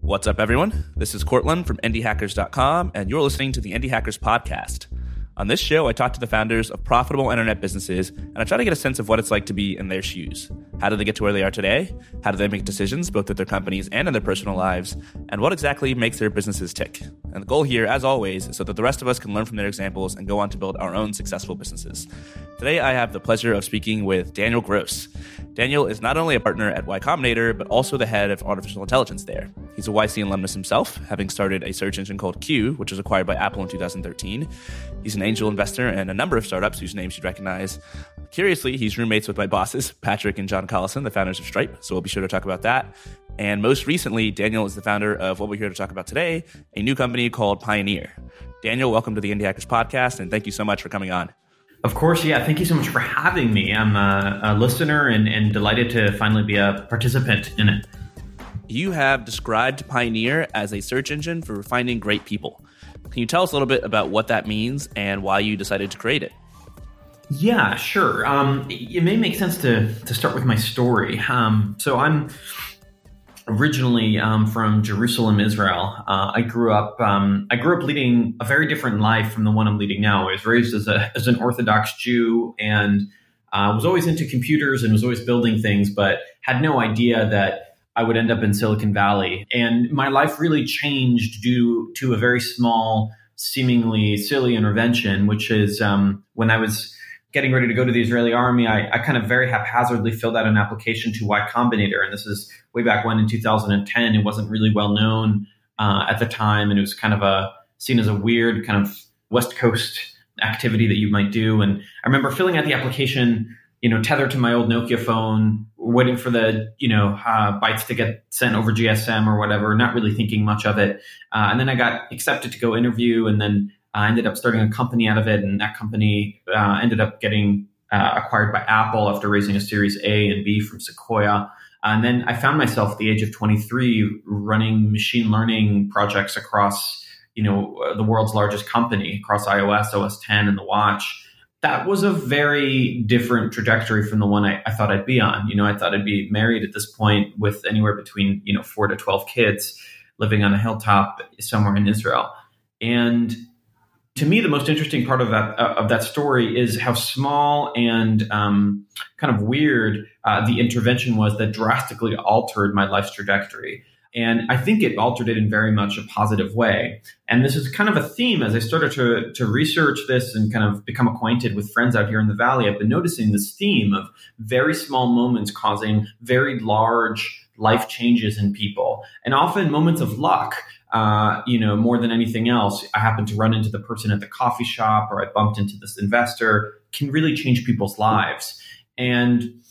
What's up, everyone? This is Courtland from IndieHackers.com, and you're listening to the Indie Hackers Podcast. On this show, I talk to the founders of profitable internet businesses, and I try to get a sense of what it's like to be in their shoes. How did they get to where they are today? How do they make decisions, both with their companies and in their personal lives? And what exactly makes their businesses tick? And the goal here, as always, is so that the rest of us can learn from their examples and go on to build our own successful businesses. Today, I have the pleasure of speaking with Daniel Gross. Daniel is not only a partner at Y Combinator, but also the head of artificial intelligence there. He's a YC alumnus himself, having started a search engine called Cue, which was acquired by Apple in 2013. He's an angel investor in a number of startups whose names you'd recognize. Curiously, he's roommates with my bosses, Patrick and John Collison, the founders of Stripe, so we'll be sure to talk about that. And most recently, Daniel is the founder of what we're here to talk about today, a new company called Pioneer. Daniel, welcome to the Indie Hackers podcast, and thank you so much for coming on. Of course, yeah. Thank you so much for having me. I'm a, a listener and, and delighted to finally be a participant in it. You have described Pioneer as a search engine for finding great people. Can you tell us a little bit about what that means and why you decided to create it? Yeah, sure. Um, it may make sense to to start with my story. Um, so I'm originally um, from Jerusalem, Israel. Uh, I grew up. Um, I grew up leading a very different life from the one I'm leading now. I was raised as a as an Orthodox Jew and uh, was always into computers and was always building things, but had no idea that I would end up in Silicon Valley. And my life really changed due to a very small, seemingly silly intervention, which is um, when I was getting ready to go to the Israeli army, I, I, kind of very haphazardly filled out an application to Y Combinator. And this is way back when in 2010. It wasn't really well known uh, at the time. And it was kind of a seen as a weird kind of West Coast activity that you might do. And I remember filling out the application, you know, tethered to my old Nokia phone, waiting for the, you know, uh, bytes to get sent over GSM or whatever, not really thinking much of it. Uh, and then I got accepted to go interview and then I ended up starting a company out of it, and that company uh, ended up getting uh, acquired by Apple after raising a Series A and B from Sequoia. And then I found myself at the age of 23 running machine learning projects across, you know, the world's largest company across iOS, OS 10, and the watch. That was a very different trajectory from the one I, I thought I'd be on. You know, I thought I'd be married at this point with anywhere between, you know, four to 12 kids living on a hilltop somewhere in Israel. And to me, the most interesting part of that uh, of that story is how small and um, kind of weird uh, the intervention was that drastically altered my life's trajectory. And I think it altered it in very much a positive way. And this is kind of a theme as I started to, to research this and kind of become acquainted with friends out here in the Valley. I've been noticing this theme of very small moments causing very large life changes in people and often moments of luck uh, you know, more than anything else, I happened to run into the person at the coffee shop or I bumped into this investor can really change people's lives. And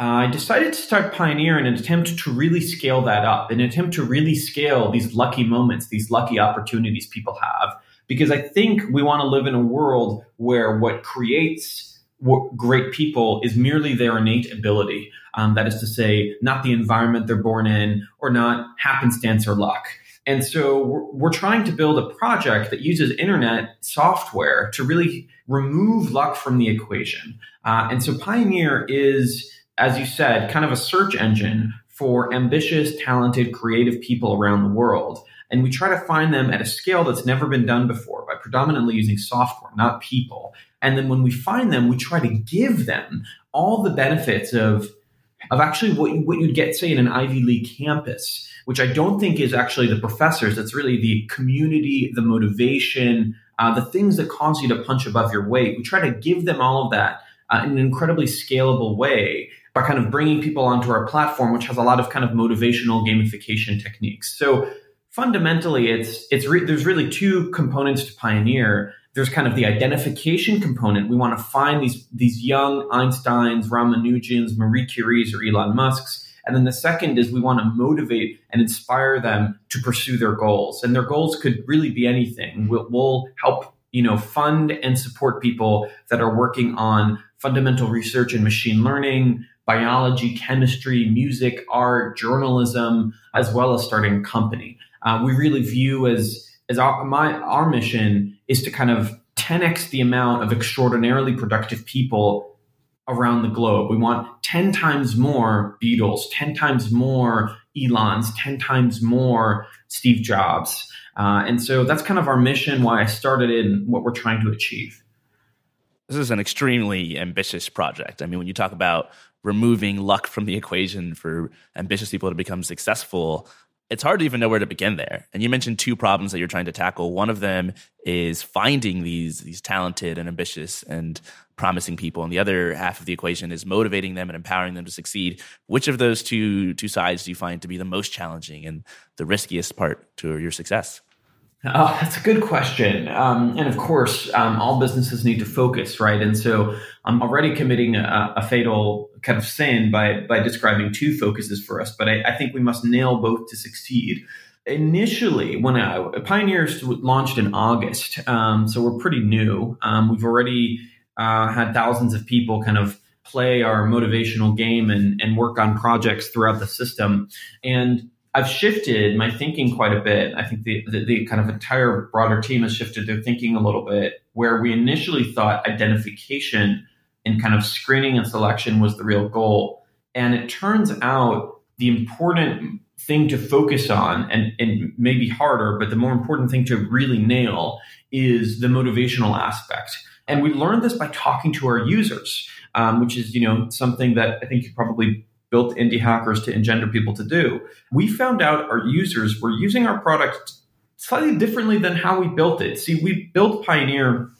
uh, I decided to start Pioneer in an attempt to really scale that up, an attempt to really scale these lucky moments, these lucky opportunities people have. Because I think we want to live in a world where what creates great people is merely their innate ability. Um, that is to say, not the environment they're born in or not happenstance or luck. And so we're, trying to build a project that uses internet software to really remove luck from the equation. Uh, and so Pioneer is, as you said, kind of a search engine for ambitious, talented, creative people around the world. And we try to find them at a scale that's never been done before by predominantly using software, not people. And then when we find them, we try to give them all the benefits of, of actually what, you, what you'd get, say, in an Ivy League campus which I don't think is actually the professors. It's really the community, the motivation, uh, the things that cause you to punch above your weight. We try to give them all of that uh, in an incredibly scalable way by kind of bringing people onto our platform, which has a lot of kind of motivational gamification techniques. So fundamentally, it's it's re- there's really two components to Pioneer. There's kind of the identification component. We want to find these these young Einsteins, Ramanujans, Marie Curies, or Elon Musk's and then the second is we want to motivate and inspire them to pursue their goals. And their goals could really be anything. We'll, we'll help you know fund and support people that are working on fundamental research in machine learning biology chemistry music art journalism as well as starting a company uh, we really view as as our, my our mission is to kind of 10x the amount of extraordinarily productive people around the globe. We want 10 times more Beatles, 10 times more Elons, 10 times more Steve Jobs. Uh, and so that's kind of our mission, why I started it, and what we're trying to achieve. This is an extremely ambitious project. I mean, when you talk about removing luck from the equation for ambitious people to become successful, it's hard to even know where to begin there. And you mentioned two problems that you're trying to tackle. One of them is finding these these talented and ambitious and promising people, and the other half of the equation is motivating them and empowering them to succeed. Which of those two two sides do you find to be the most challenging and the riskiest part to your success? Oh, that's a good question. Um, and of course, um, all businesses need to focus, right? And so I'm already committing a, a, fatal kind of sin by, by describing two focuses for us, but I, I think we must nail both to succeed. Initially, when I, Pioneers launched in August, um, so we're pretty new. Um, we've already uh, had thousands of people kind of play our motivational game and, and work on projects throughout the system. And I've shifted my thinking quite a bit. I think the, the, the, kind of entire broader team has shifted their thinking a little bit, where we initially thought identification and kind of screening and selection was the real goal. And it turns out the important thing to focus on, and, and maybe harder, but the more important thing to really nail is the motivational aspect. And we learned this by talking to our users, um, which is, you know, something that I think you probably built indie hackers to engender people to do. We found out our users were using our product slightly differently than how we built it. See, we built Pioneer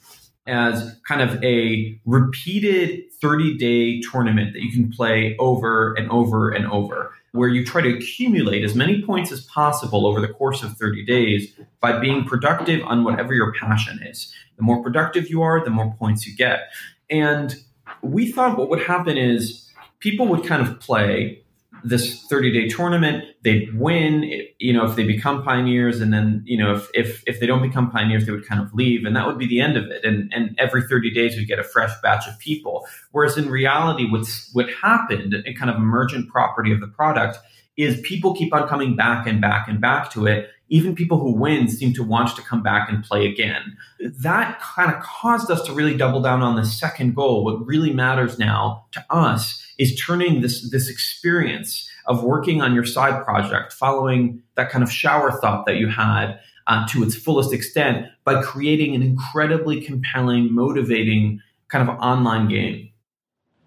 as kind of a repeated 30 day tournament that you can play over and over and over, where you try to accumulate as many points as possible over the course of 30 days by being productive on whatever your passion is. The more productive you are, the more points you get. And we thought what would happen is people would kind of play this 30 day tournament. They'd win you know if they become pioneers and then you know if, if if they don't become pioneers they would kind of leave and that would be the end of it. And and every 30 days we'd get a fresh batch of people. Whereas in reality what's what happened a kind of emergent property of the product is people keep on coming back and back and back to it even people who win seem to want to come back and play again. That kind of caused us to really double down on the second goal. What really matters now to us is turning this, this experience of working on your side project, following that kind of shower thought that you had uh, to its fullest extent by creating an incredibly compelling, motivating kind of online game.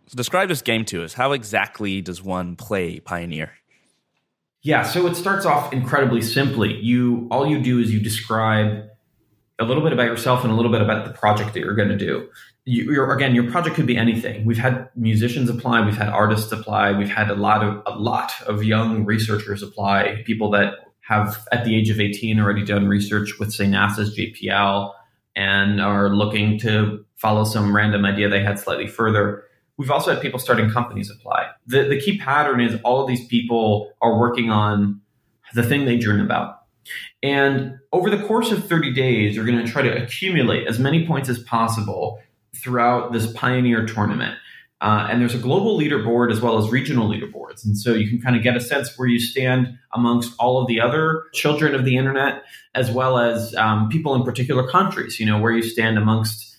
So describe this game to us. How exactly does one play Pioneer? Yeah, so it starts off incredibly simply. You all you do is you describe a little bit about yourself and a little bit about the project that you're going to do. You're again, your project could be anything. We've had musicians apply, we've had artists apply, we've had a lot of a lot of young researchers apply, people that have at the age of 18 already done research with say NASA's JPL and are looking to follow some random idea they had slightly further. We've also had people starting companies apply. The, the key pattern is all of these people are working on the thing they dream about. And over the course of 30 days, you're going to try to accumulate as many points as possible throughout this Pioneer tournament. Uh, and there's a global leaderboard as well as regional leaderboards. And so you can kind of get a sense where you stand amongst all of the other children of the internet, as well as um, people in particular countries, you know, where you stand amongst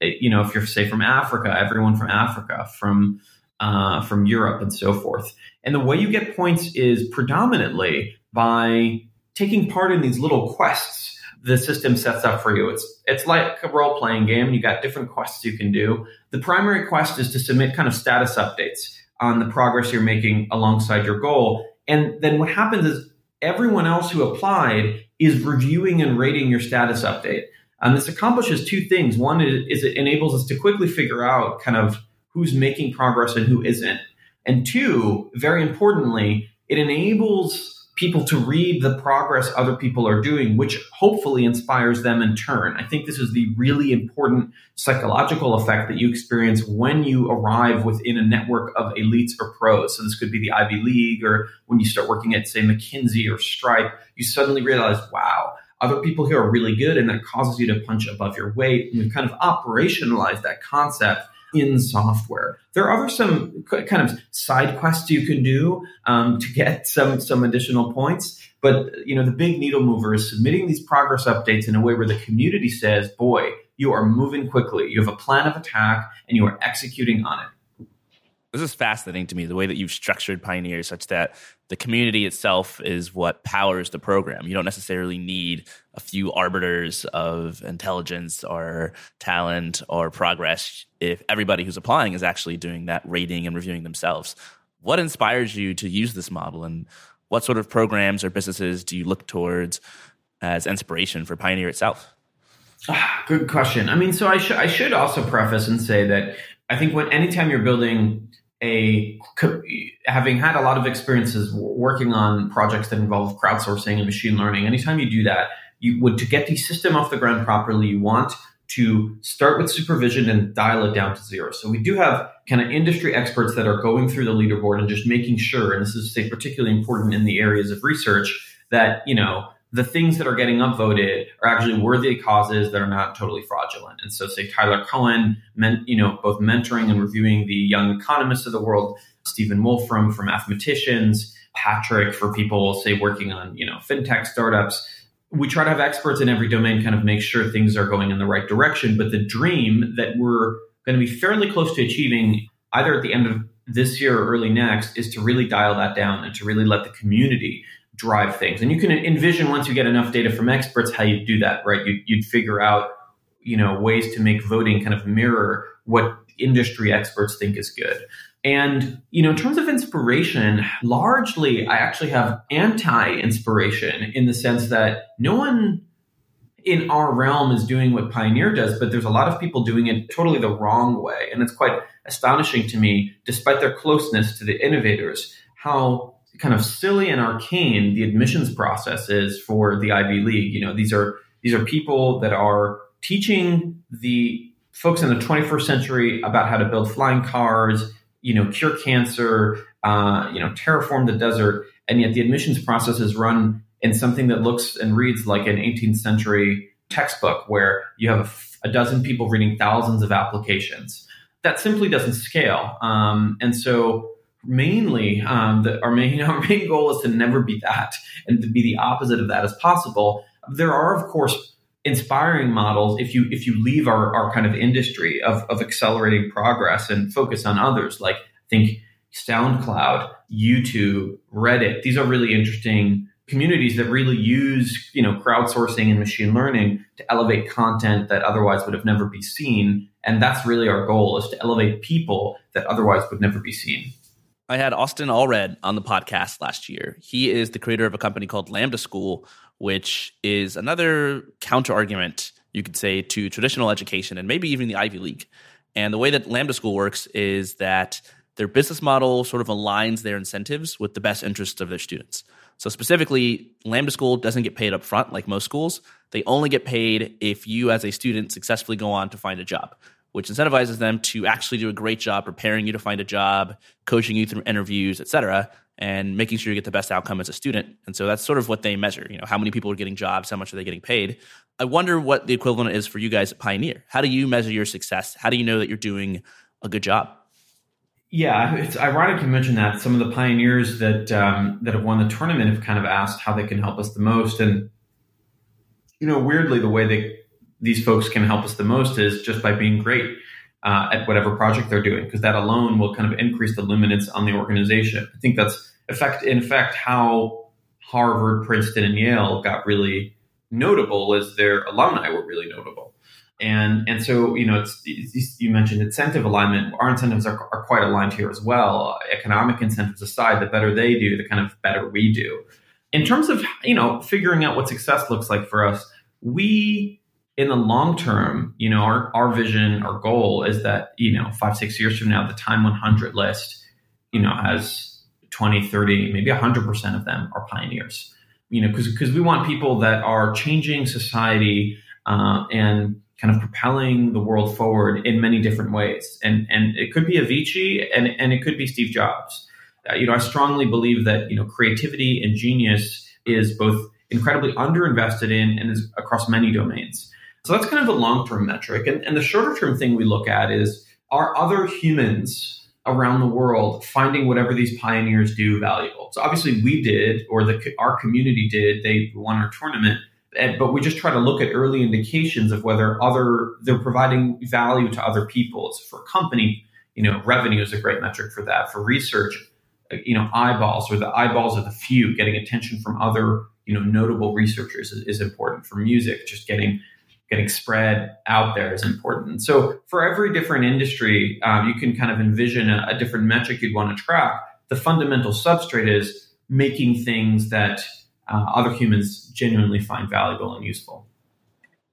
you know, if you're say from Africa, everyone from Africa, from uh, from Europe, and so forth. And the way you get points is predominantly by taking part in these little quests the system sets up for you. It's it's like a role playing game. You got different quests you can do. The primary quest is to submit kind of status updates on the progress you're making alongside your goal. And then what happens is everyone else who applied is reviewing and rating your status update. And this accomplishes two things. One is, is it enables us to quickly figure out kind of who's making progress and who isn't. And two, very importantly, it enables people to read the progress other people are doing, which hopefully inspires them in turn. I think this is the really important psychological effect that you experience when you arrive within a network of elites or pros. So this could be the Ivy League, or when you start working at, say, McKinsey or Stripe, you suddenly realize, wow, other people here are really good, and that causes you to punch above your weight. And we've kind of operationalized that concept in software. There are other some kind of side quests you can do um, to get some some additional points, but you know the big needle mover is submitting these progress updates in a way where the community says, "Boy, you are moving quickly. You have a plan of attack and you are executing on it. This is fascinating to me, the way that you've structured Pioneer such that the community itself is what powers the program. You don't necessarily need a few arbiters of intelligence or talent or progress if everybody who's applying is actually doing that rating and reviewing themselves. What inspires you to use this model and what sort of programs or businesses do you look towards as inspiration for Pioneer itself? Ah, good question. I mean, so I, sh- I should also preface and say that I think when anytime you're building a having had a lot of experiences working on projects that involve crowdsourcing and machine learning anytime you do that you would to get the system off the ground properly you want to start with supervision and dial it down to zero. So we do have kind of industry experts that are going through the leaderboard and just making sure and this is say particularly important in the areas of research that you know the things that are getting upvoted are actually worthy causes that are not totally fraudulent. And so, say Tyler Cowen, men, you know, both mentoring and reviewing the young economists of the world, Stephen Wolfram for mathematicians, Patrick for people, say, working on you know fintech startups. We try to have experts in every domain, kind of make sure things are going in the right direction. But the dream that we're going to be fairly close to achieving, either at the end of this year or early next, is to really dial that down and to really let the community drive things. And you can envision once you get enough data from experts how you do that, right? You'd, you'd figure out, you know, ways to make voting kind of mirror what industry experts think is good. And, you know, in terms of inspiration, largely I actually have anti inspiration in the sense that no one in our realm is doing what Pioneer does, but there's a lot of people doing it totally the wrong way. And it's quite astonishing to me, despite their closeness to the innovators, how kind of silly and arcane the admissions process is for the Ivy League. You know, these are these are people that are teaching the folks in the 21st century about how to build flying cars, you know, cure cancer, uh, you know, terraform the desert, and yet the admissions process is run in something that looks and reads like an 18th century textbook where you have a, dozen people reading thousands of applications. That simply doesn't scale. Um, and so mainly um, the, our main our main goal is to never be that and to be the opposite of that as possible. There are of course inspiring models if you if you leave our, our kind of industry of, of accelerating progress and focus on others like think SoundCloud, YouTube, Reddit. These are really interesting communities that really use you know crowdsourcing and machine learning to elevate content that otherwise would have never be seen and that's really our goal is to elevate people that otherwise would never be seen I had Austin Allred on the podcast last year. He is the creator of a company called Lambda School, which is another counter argument, you could say, to traditional education and maybe even the Ivy League. And the way that Lambda School works is that their business model sort of aligns their incentives with the best interests of their students. So specifically, Lambda School doesn't get paid up front like most schools. They only get paid if you as a student successfully go on to find a job which incentivizes them to actually do a great job preparing you to find a job, coaching you through interviews, et cetera, and making sure you get the best outcome as a student. And so that's sort of what they measure. You know, how many people are getting jobs, how much are they getting paid? I wonder what the equivalent is for you guys at Pioneer. How do you measure your success? How do you know that you're doing a good job? Yeah, it's ironic you mentioned that. Some of the pioneers that um, that have won the tournament have kind of asked how they can help us the most, and you know, weirdly, the way they these folks can help us the most is just by being great uh, at whatever project they're doing, because that alone will kind of increase the luminance on the organization. I think that's effect in effect how Harvard, Princeton, and Yale got really notable as their alumni were really notable. And and so you know it's, you mentioned incentive alignment. Our incentives are, are quite aligned here as well. Economic incentives aside, the better they do, the kind of better we do. In terms of you know figuring out what success looks like for us, we in the long term, you know, our, our vision, our goal is that, you know, five, six years from now, the Time 100 list, you know, has 20, 30, maybe 100% of them are pioneers, you know, because we want people that are changing society uh, and kind of propelling the world forward in many different ways. And, and it could be Avicii and, and it could be Steve Jobs. Uh, you know, I strongly believe that, you know, creativity and genius is both incredibly underinvested in and is across many domains. So that's kind of the long term metric. And, and the shorter term thing we look at is are other humans around the world finding whatever these pioneers do valuable? So obviously we did, or the, our community did, they won our tournament. but we just try to look at early indications of whether other they're providing value to other people. It's for company, you know, revenue is a great metric for that. For research, you know, eyeballs or the eyeballs of the few, getting attention from other, you know, notable researchers is, is important. For music, just getting getting spread out there is important. So for every different industry, um, you can kind of envision a, a different metric you'd want to track. The fundamental substrate is making things that uh, other humans genuinely find valuable and useful.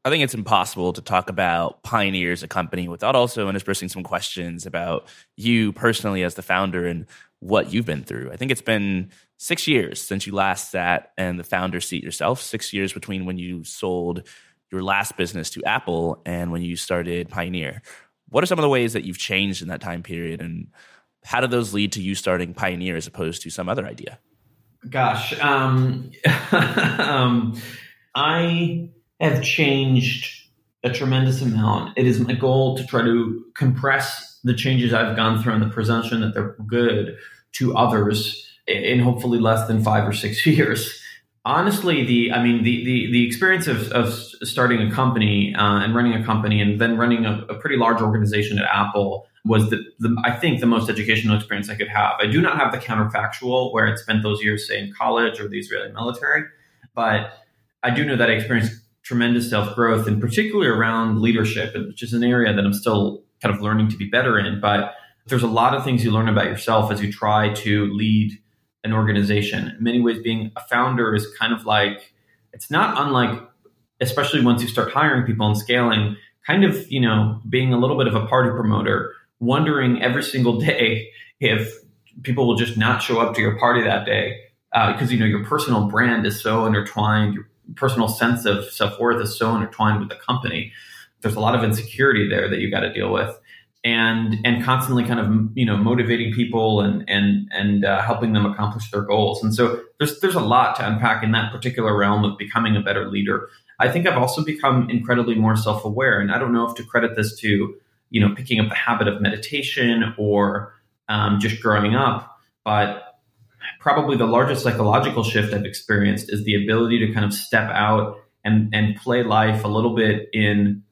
I think it's impossible to talk about Pioneers, a company without also interspersing some questions about you personally as the founder and what you've been through. I think it's been six years since you last sat in the founder seat yourself, six years between when you sold your last business to Apple and when you started Pioneer. What are some of the ways that you've changed in that time period? And how did those lead to you starting Pioneer as opposed to some other idea? Gosh, um, um, I have changed a tremendous amount. It is my goal to try to compress the changes I've gone through and the presumption that they're good to others in hopefully less than five or six years. Honestly, the I mean the the, the experience of, of starting a company uh, and running a company and then running a, a pretty large organization at Apple was the, the, I think the most educational experience I could have. I do not have the counterfactual where I spent those years, say, in college or the Israeli military, but I do know that I experienced tremendous self growth, and particularly around leadership, which is an area that I'm still kind of learning to be better in. But there's a lot of things you learn about yourself as you try to lead an organization. In many ways, being a founder is kind of like it's not unlike, especially once you start hiring people and scaling, kind of you know being a little bit of a party promoter wondering every single day if people will just not show up to your party that day because uh, you know your personal brand is so intertwined your personal sense of self-worth is so intertwined with the company there's a lot of insecurity there that you got to deal with and and constantly kind of you know motivating people and and and uh, helping them accomplish their goals and so there's there's a lot to unpack in that particular realm of becoming a better leader i think i've also become incredibly more self-aware and i don't know if to credit this to you know, picking up the habit of meditation or um, just growing up. But probably the largest psychological shift I've experienced is the ability to kind of step out and, and play life a little bit in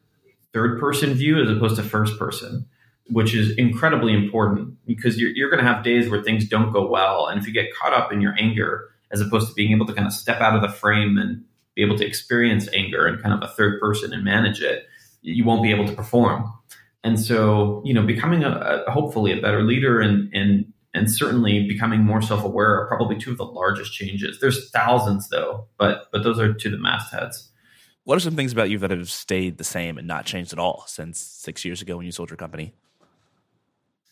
third person view as opposed to first person, which is incredibly important because you're, you're going to have days where things don't go well. And if you get caught up in your anger, as opposed to being able to kind of step out of the frame and be able to experience anger and kind of a third person and manage it, you won't be able to perform. And so, you know, becoming a, a hopefully a better leader and and and certainly becoming more self-aware are probably two of the largest changes. There's thousands though, but but those are two of the mastheads. What are some things about you that have stayed the same and not changed at all since six years ago when you sold your company?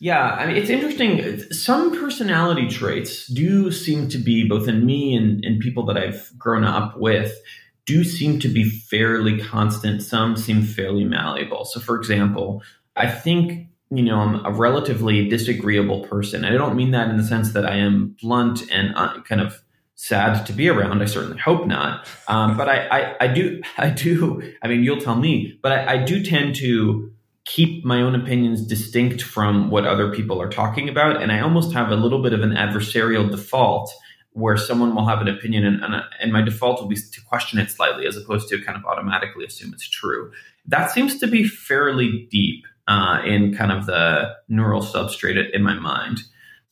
Yeah, I mean, it's interesting. Some personality traits do seem to be both in me and, and people that I've grown up with do seem to be fairly constant. Some seem fairly malleable. So, for example, I think you know I'm a relatively disagreeable person. I don't mean that in the sense that I am blunt and uh, kind of sad to be around. I certainly hope not. Um, but I, I, I, do, I do. I mean, you'll tell me, but I, I do tend to keep my own opinions distinct from what other people are talking about, and I almost have a little bit of an adversarial default where someone will have an opinion and, and, and, my default will be to question it slightly as opposed to kind of automatically assume it's true. That seems to be fairly deep uh, in kind of the neural substrate in my mind.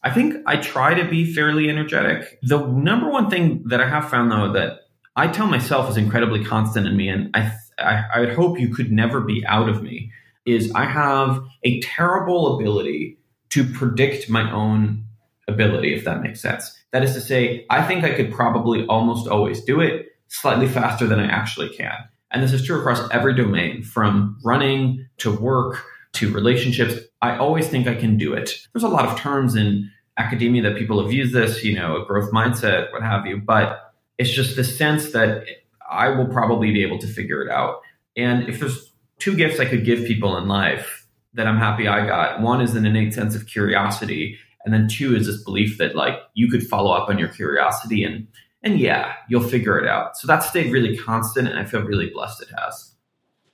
I think I try to be fairly energetic. The number one thing that I have found though that I tell myself is incredibly constant in me, and I, I, I would hope you could never be out of me, is I have a terrible ability to predict my own ability, if that makes sense. That is to say, I think I could probably almost always do it slightly faster than I actually can. And this is true across every domain from running to work to relationships. I always think I can do it. There's a lot of terms in academia that people have used this, you know, a growth mindset, what have you, but it's just the sense that I will probably be able to figure it out. And if there's two gifts I could give people in life that I'm happy I got, one is an innate sense of curiosity and then two is this belief that like you could follow up on your curiosity and and yeah, you'll figure it out. So that stayed really constant and I feel really blessed it has.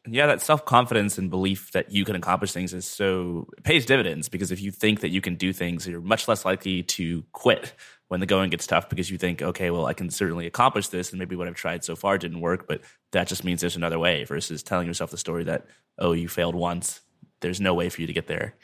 Yeah, that self confidence and belief that you can accomplish things is so pays dividends because if you think that you can do things, you're much less likely to quit when the going gets tough because you think, okay, well, I can certainly accomplish this, and maybe what I've tried so far didn't work, but that just means there's another way. Versus telling yourself the story that, oh, you failed once, there's no way for you to get there.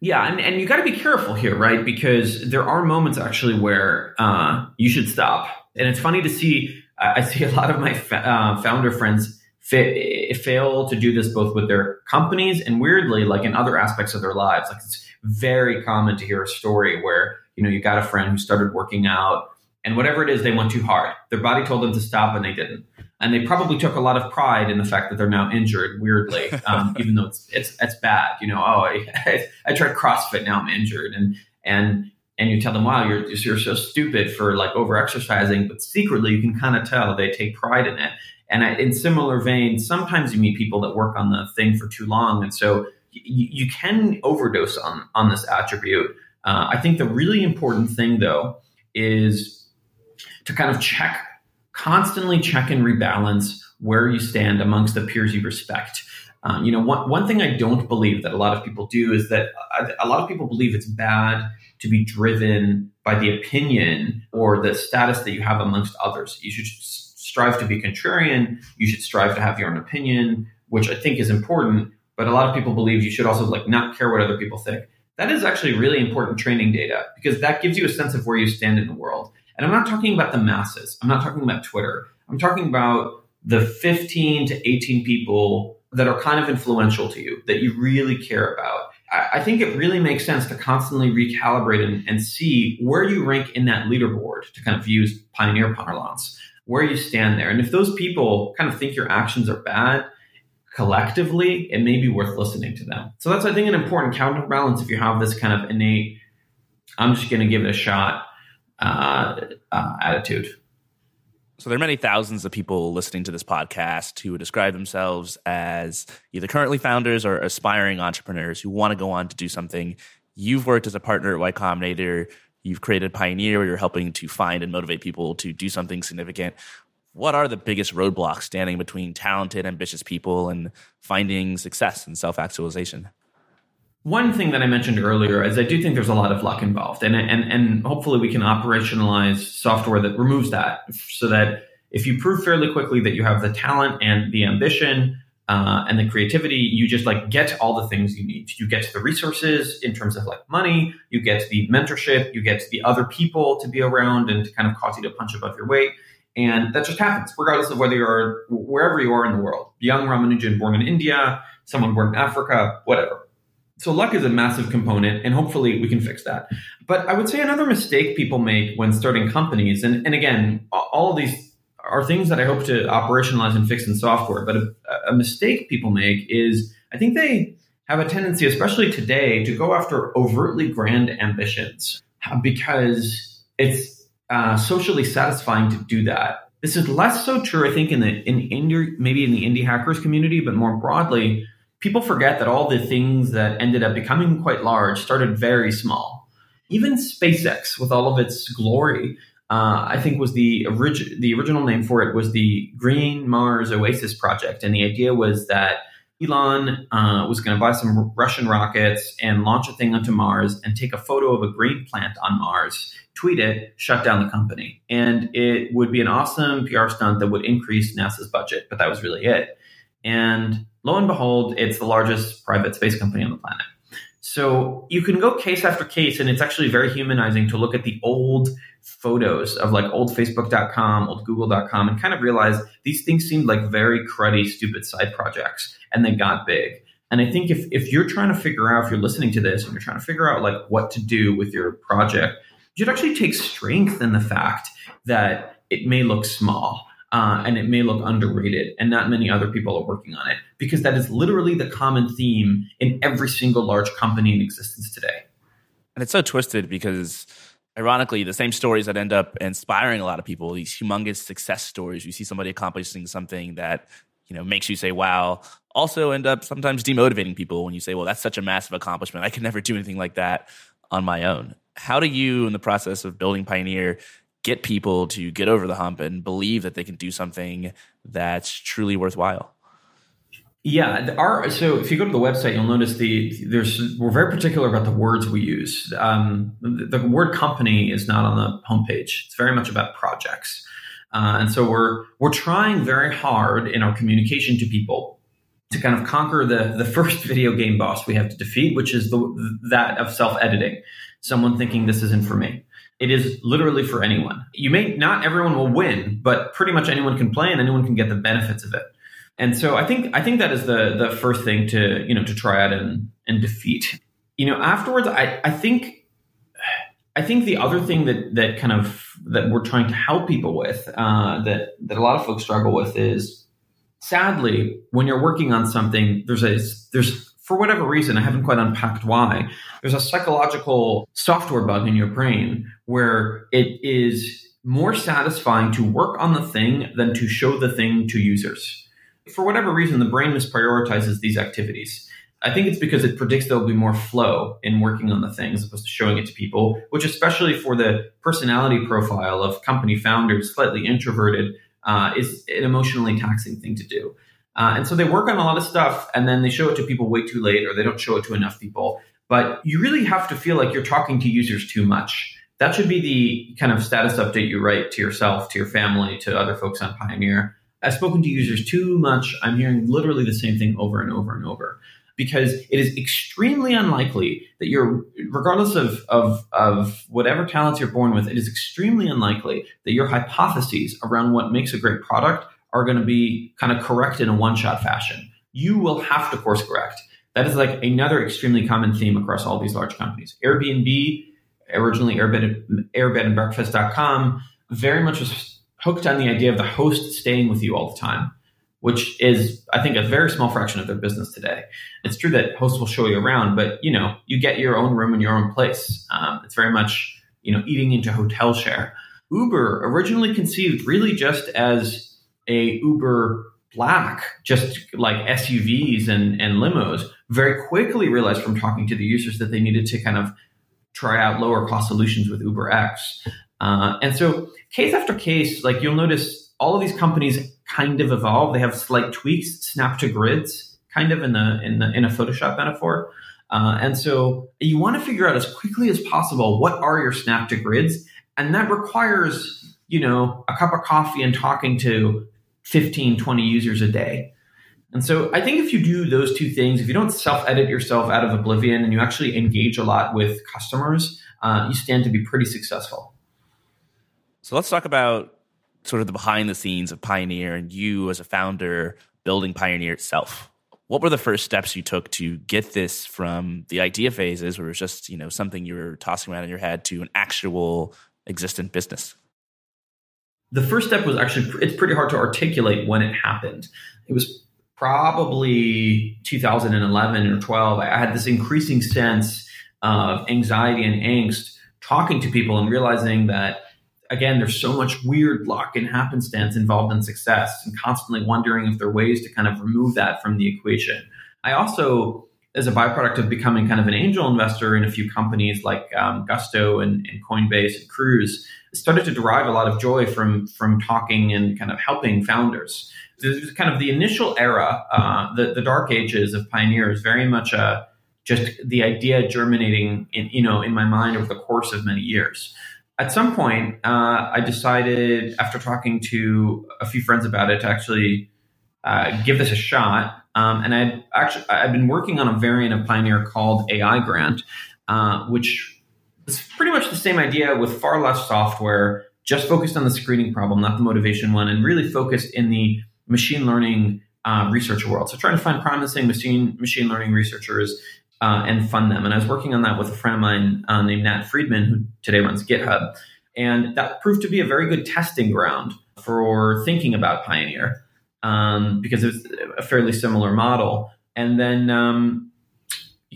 Yeah, and, and you got to be careful here, right? Because there are moments actually where uh, you should stop. And it's funny to see. I see a lot of my fa- uh, founder friends fa- fail to do this both with their companies and weirdly, like in other aspects of their lives. Like it's very common to hear a story where you know you got a friend who started working out and whatever it is they went too hard. Their body told them to stop and they didn't. And they probably took a lot of pride in the fact that they're now injured. Weirdly, um, even though it's it's it's bad. You know, oh, I, I tried CrossFit, now I'm injured, and and and you tell them, wow, you're you're so stupid for like over exercising, but secretly you can kind of tell they take pride in it. And I, in similar vein, sometimes you meet people that work on the thing for too long, and so you, you can overdose on on this attribute. Uh, I think the really important thing though is to kind of check, constantly check and rebalance where you stand amongst the peers you respect. Um, you know, one, one thing I don't believe that a lot of people do is that a, a lot of people believe it's bad to be driven by the opinion or the status that you have amongst others. You should strive to be contrarian. You should strive to have your own opinion, which I think is important. But a lot of people believe you should also like not care what other people think. That is actually really important training data because that gives you a sense of where you stand in the world. And I'm not talking about the masses. I'm not talking about Twitter. I'm talking about the 15 to 18 people that are kind of influential to you that you really care about. I, think it really makes sense to constantly recalibrate and, and, see where you rank in that leaderboard to kind of use pioneer parlance, where you stand there. And if those people kind of think your actions are bad, collectively, it may be worth listening to them. So that's, I think, an important counterbalance if you have this kind of innate, I'm just going to give it a shot uh, uh, attitude. So there are many thousands of people listening to this podcast who describe themselves as either currently founders or aspiring entrepreneurs who want to go on to do something. You've worked as a partner at Y Combinator. You've created Pioneer you're helping to find and motivate people to do something significant. What are the biggest roadblocks standing between talented, ambitious people and finding success and self actualization? One thing that I mentioned earlier is I do think there's a lot of luck involved, and and and hopefully we can operationalize software that removes that, so that if you prove fairly quickly that you have the talent and the ambition uh, and the creativity, you just like get all the things you need. You get the resources in terms of like money, you get the mentorship, you get the other people to be around and to kind of cause you to punch above your weight. And that just happens, regardless of whether you're wherever you are in the world. Young Ramanujan born in India, someone born in Africa, whatever. So luck is a massive component, and hopefully we can fix that. But I would say another mistake people make when starting companies, and, and again, all of these are things that I hope to operationalize and fix in software. But a, a mistake people make is I think they have a tendency, especially today, to go after overtly grand ambitions because it's uh, socially satisfying to do that. This is less so true, I think, in the in indie, maybe in the indie hackers community, but more broadly, people forget that all the things that ended up becoming quite large started very small. Even SpaceX, with all of its glory, uh, I think was the orig- the original name for it was the Green Mars Oasis project, and the idea was that Elon uh, was going to buy some Russian rockets and launch a thing onto Mars and take a photo of a green plant on Mars, tweet it, shut down the company, and it would be an awesome PR stunt that would increase NASA's budget, but that was really it. And lo and behold, it's the largest private space company on the planet. So you can go case after case, and it's actually very humanizing to look at the old photos of like old Facebook.com, old Google.com, and kind of realize these things seemed like very cruddy, stupid side projects, and they got big. And I think if, if you're trying to figure out, if you're listening to this and you're trying to figure out like what to do with your project, you should actually take strength in the fact that it may look small uh, and it may look underrated, and not many other people are working on it because that is literally the common theme in every single large company in existence today. And it's so twisted because, ironically, the same stories that end up inspiring a lot of people, these humongous success stories, you see somebody accomplishing something that you know makes you say wow also end up sometimes demotivating people when you say well that's such a massive accomplishment i can never do anything like that on my own how do you in the process of building pioneer get people to get over the hump and believe that they can do something that's truly worthwhile? Yeah, our so if you go to the website, you'll notice the there's we're very particular about the words we use. Um, the, the, word company is not on the homepage. It's very much about projects, uh, and so we're we're trying very hard in our communication to people to kind of conquer the the first video game boss we have to defeat, which is the that of self editing. Someone thinking this isn't for me. It is literally for anyone. You may not everyone will win, but pretty much anyone can play and anyone can get the benefits of it. And so I think I think that is the the first thing to you know to try out and and defeat. You know, afterwards, I I think I think the other thing that that kind of that we're trying to help people with uh, that that a lot of folks struggle with is sadly when you're working on something there's a there's for whatever reason I haven't quite unpacked why there's a psychological software bug in your brain where it is more satisfying to work on the thing than to show the thing to users for whatever reason, the brain misprioritizes these activities. I think it's because it predicts there'll be more flow in working on the thing as opposed to showing it to people, which, especially for the personality profile of company founders, slightly introverted, uh, is an emotionally taxing thing to do. Uh, and so they work on a lot of stuff and then they show it to people way too late or they don't show it to enough people. But you really have to feel like you're talking to users too much. That should be the kind of status update you write to yourself, to your family, to other folks on Pioneer. I've spoken to users too much. I'm hearing literally the same thing over and over and over because it is extremely unlikely that you're, regardless of, of, of whatever talents you're born with, it is extremely unlikely that your hypotheses around what makes a great product are going to be kind of correct in a one shot fashion. You will have to course correct. That is like another extremely common theme across all these large companies. Airbnb, originally airbed, airbedandbreakfast.com, very much was hooked on the idea of the host staying with you all the time, which is, I think, a very small fraction of their business today. It's true that hosts will show you around, but you know, you get your own room in your own place. Um, it's very much, you know, eating into hotel share. Uber originally conceived really just as a Uber Black, just like SUVs and, and limos, very quickly realized from talking to the users that they needed to kind of try out lower cost solutions with Uber X. Uh, and so case after case, like you'll notice all of these companies kind of evolve. They have slight tweaks, snap to grids, kind of in the in the in a Photoshop metaphor. Uh, and so you want to figure out as quickly as possible what are your snap to grids, and that requires you know a cup of coffee and talking to 15, 20 users a day. And so I think if you do those two things, if you don't self edit yourself out of oblivion and you actually engage a lot with customers, uh, you stand to be pretty successful. So let's talk about sort of the behind the scenes of Pioneer and you as a founder building Pioneer itself. What were the first steps you took to get this from the idea phases where it was just, you know, something you were tossing around in your head to an actual existent business? The first step was actually it's pretty hard to articulate when it happened. It was probably 2011 or 12. I had this increasing sense of anxiety and angst talking to people and realizing that again, there's so much weird luck and happenstance involved in success and constantly wondering if there are ways to kind of remove that from the equation. I also, as a byproduct of becoming kind of an angel investor in a few companies like um, Gusto and, and, Coinbase and Cruise, started to derive a lot of joy from from talking and kind of helping founders. This There's kind of the initial era, uh, the, the dark ages of pioneers, very much a just the idea germinating in you know in my mind over the course of many years at some point, uh, I decided after talking to a few friends about it to actually uh, give this a shot. Um, and I actually I've been working on a variant of Pioneer called AI Grant, uh, which is pretty much the same idea with far less software, just focused on the screening problem, not the motivation one, and really focused in the machine learning uh, research world. So trying to find promising machine machine learning researchers uh, and fund them. And I was working on that with a friend of mine uh, named Nat Friedman, who today runs GitHub. And that proved to be a very good testing ground for thinking about Pioneer um, because it's a fairly similar model. And then um,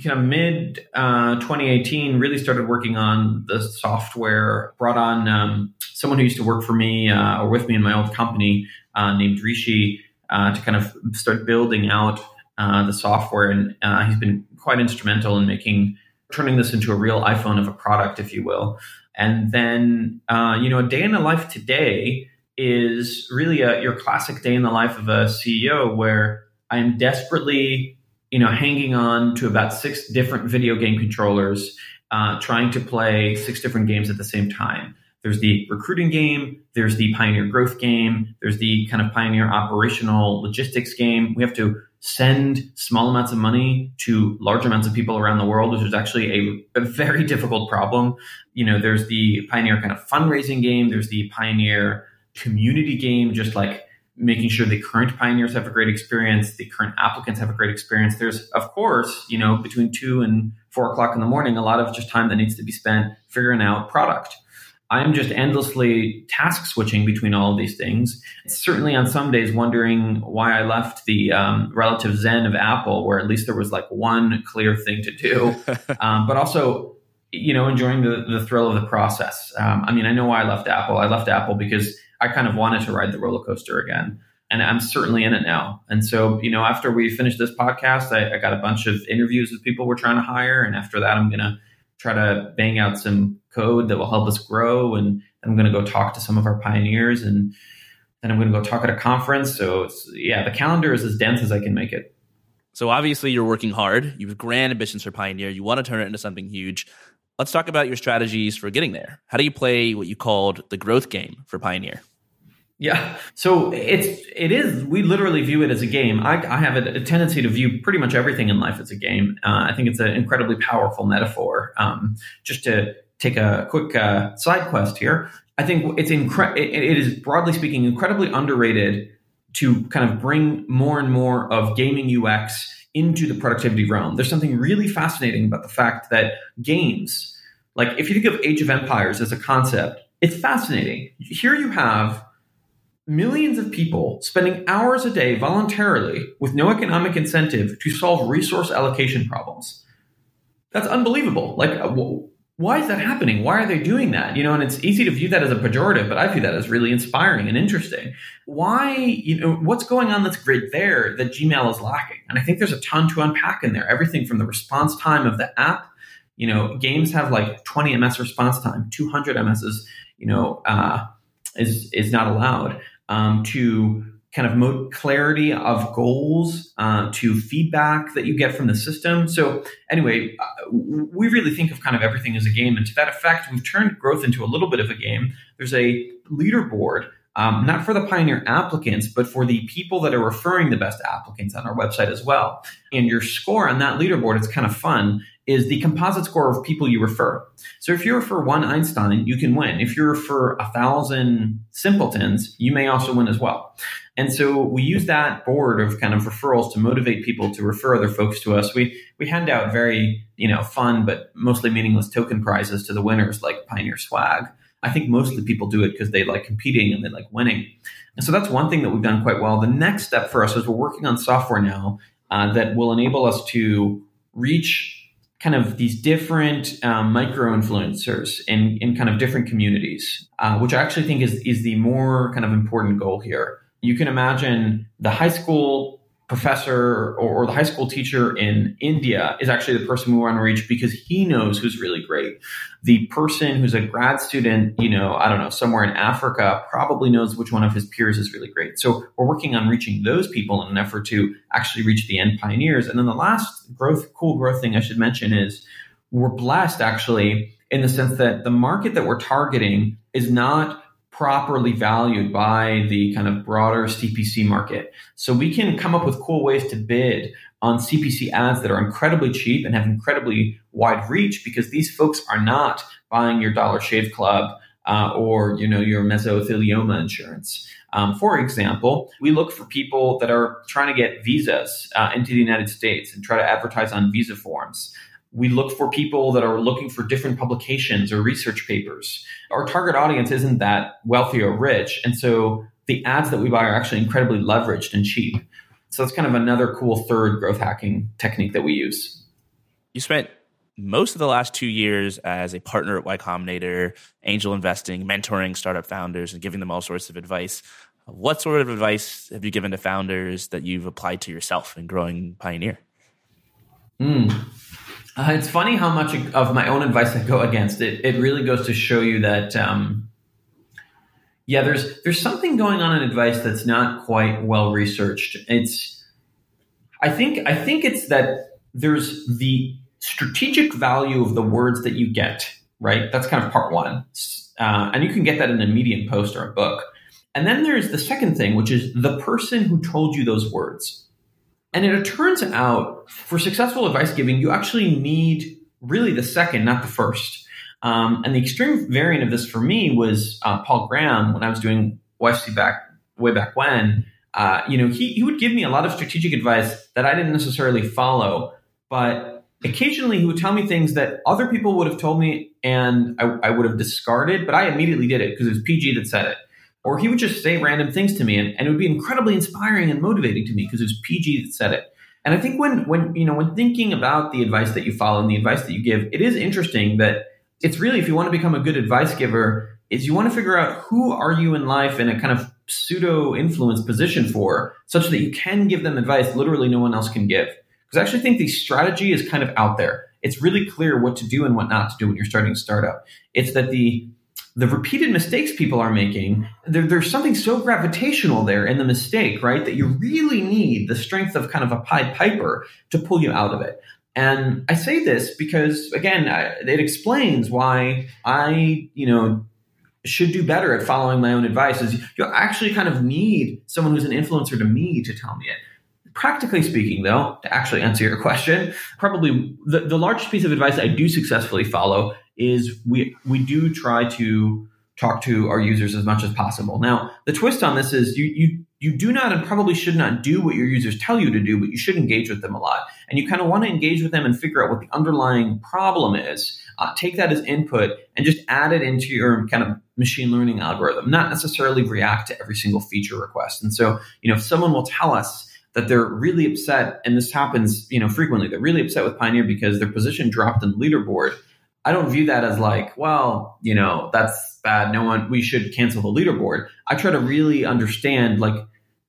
kind of mid uh, 2018, really started working on the software, brought on um, someone who used to work for me uh, or with me in my old company uh, named Rishi uh, to kind of start building out uh, the software. And uh, he's been quite instrumental in making turning this into a real iPhone of a product, if you will. And then, uh, you know, a day in the life today is really a, your classic day in the life of a CEO where I am desperately, you know, hanging on to about six different video game controllers, uh, trying to play six different games at the same time. There's the recruiting game, there's the pioneer growth game, there's the kind of pioneer operational logistics game. We have to send small amounts of money to large amounts of people around the world, which is actually a, a very difficult problem. You know, there's the pioneer kind of fundraising game, there's the pioneer community game, just like making sure the current pioneers have a great experience, the current applicants have a great experience. There's, of course, you know, between two and four o'clock in the morning, a lot of just time that needs to be spent figuring out product. I'm just endlessly task switching between all of these things. Certainly on some days, wondering why I left the um, relative zen of Apple, where at least there was like one clear thing to do, um, but also, you know, enjoying the, the thrill of the process. Um, I mean, I know why I left Apple. I left Apple because I kind of wanted to ride the roller coaster again. And I'm certainly in it now. And so, you know, after we finish this podcast, I, I got a bunch of interviews with people we're trying to hire. And after that, I'm going to try to bang out some code that will help us grow. And I'm going to go talk to some of our pioneers and then I'm going to go talk at a conference. So yeah, the calendar is as dense as I can make it. So obviously you're working hard. You have grand ambitions for Pioneer. You want to turn it into something huge. Let's talk about your strategies for getting there. How do you play what you called the growth game for Pioneer? Yeah. So it's it is we literally view it as a game. I, I have a, a, tendency to view pretty much everything in life as a game. Uh, I think it's an incredibly powerful metaphor. Um, just to take a quick uh, side quest here, I think it's incre- it, it is broadly speaking incredibly underrated to kind of bring more and more of gaming UX into the productivity realm. There's something really fascinating about the fact that games, like if you think of Age of Empires as a concept, it's fascinating. Here you have millions of people spending hours a day voluntarily with no economic incentive to solve resource allocation problems. That's unbelievable. Like, uh, why is that happening? Why are they doing that? You know, and it's easy to view that as a pejorative, but I view that as really inspiring and interesting. Why, you know, what's going on that's great there that Gmail is lacking? And I think there's a ton to unpack in there. Everything from the response time of the app, you know, games have like 20 ms response time, 200 ms is, you know, uh, is is not allowed um, to kind of mo- clarity of goals uh, to feedback that you get from the system. So anyway, uh, we really think of kind of everything as a game, and to that effect, we've turned growth into a little bit of a game. There's a leaderboard. Um, not for the pioneer applicants, but for the people that are referring the best applicants on our website as well. And your score on that leaderboard, it's kind of fun is the composite score of people you refer. So if you refer one Einstein, you can win. If you refer a thousand simpletons, you may also win as well. And so we use that board of kind of referrals to motivate people to refer other folks to us. We we hand out very, you know, fun but mostly meaningless token prizes to the winners like Pioneer Swag. I think mostly people do it because they like competing and they like winning. And so that's one thing that we've done quite well. The next step for us is we're working on software now uh, that will enable us to reach kind of these different um, micro influencers in, in kind of different communities, uh, which I actually think is, is the more kind of important goal here. You can imagine the high school professor or, or, the high school teacher in India is actually the person we want to reach because he knows who's really great. The person who's a grad student, you know, I don't know, somewhere in Africa probably knows which one of his peers is really great. So we're working on reaching those people in an effort to actually reach the end pioneers. And then the last growth, cool growth thing I should mention is we're blessed actually in the sense that the market that we're targeting is not properly valued by the kind of broader CPC market. So we can come up with cool ways to bid on CPC ads that are incredibly cheap and have incredibly wide reach because these folks are not buying your Dollar Shave Club uh, or you know your mesothelioma insurance. Um, for example, we look for people that are trying to get visas uh, into the United States and try to advertise on visa forms we look for people that are looking for different publications or research papers. Our target audience isn't that wealthy or rich. And so the ads that we buy are actually incredibly leveraged and cheap. So that's kind of another cool third growth hacking technique that we use. You spent most of the last two years as a partner at Y Combinator, angel investing, mentoring startup founders, and giving them all sorts of advice. What sort of advice have you given to founders that you've applied to yourself in growing Pioneer? Mm. Uh, it's funny how much of my own advice I go against it. It really goes to show you that, um, yeah, there's there's something going on in advice that's not quite well researched. It's I think I think it's that there's the strategic value of the words that you get, right? That's kind of part one. Uh, and you can get that in a medium post or a book. And then there's the second thing, which is the person who told you those words. And it turns out for successful advice giving, you actually need really the second, not the first. Um, and the extreme variant of this for me was uh, Paul Graham when I was doing YC back way back when. Uh, you know, he, he would give me a lot of strategic advice that I didn't necessarily follow, but occasionally he would tell me things that other people would have told me and I, I would have discarded, but I immediately did it because it was PG that said it. Or he would just say random things to me and, and it would be incredibly inspiring and motivating to me because it was PG that said it. And I think when when you know when thinking about the advice that you follow and the advice that you give, it is interesting that it's really if you want to become a good advice giver, is you want to figure out who are you in life in a kind of pseudo influence position for, such that you can give them advice literally no one else can give. Because I actually think the strategy is kind of out there. It's really clear what to do and what not to do when you're starting a startup. It's that the the repeated mistakes people are making, there, there's something so gravitational there in the mistake, right? That you really need the strength of kind of a Pied Piper to pull you out of it. And I say this because, again, it explains why I, you know, should do better at following my own advice. Is you actually kind of need someone who's an influencer to me to tell me it. Practically speaking, though, to actually answer your question, probably the, the largest piece of advice I do successfully follow is we we do try to talk to our users as much as possible. Now, the twist on this is you you you do not and probably should not do what your users tell you to do, but you should engage with them a lot. And you kind of want to engage with them and figure out what the underlying problem is. Uh, take that as input and just add it into your kind of machine learning algorithm, not necessarily react to every single feature request. And so, you know, if someone will tell us that they're really upset, and this happens, you know, frequently, they're really upset with Pioneer because their position dropped in the leaderboard I don't view that as like, well, you know, that's bad. No one, we should cancel the leaderboard. I try to really understand, like,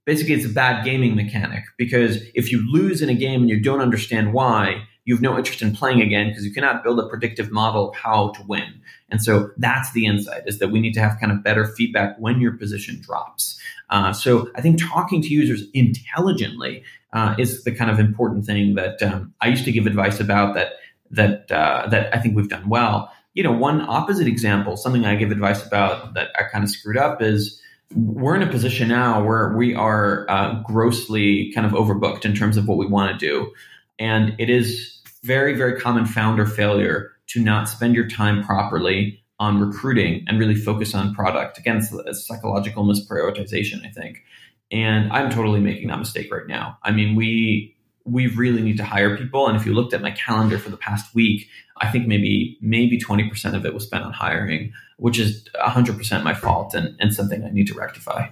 basically, it's a bad gaming mechanic because if you lose in a game and you don't understand why, you have no interest in playing again because you cannot build a predictive model of how to win. And so that's the insight is that we need to have kind of better feedback when your position drops. Uh, so I think talking to users intelligently uh, is the kind of important thing that um, I used to give advice about that that uh, that I think we've done well. You know, one opposite example, something I give advice about that I kind of screwed up is we're in a position now where we are uh, grossly kind of overbooked in terms of what we want to do, and it is very very common founder failure to not spend your time properly on recruiting and really focus on product. Again, it's a psychological misprioritization, I think. And I'm totally making that mistake right now. I mean, we we really need to hire people. And if you looked at my calendar for the past week, I think maybe maybe 20% of it was spent on hiring, which is 100% my fault and, and something I need to rectify.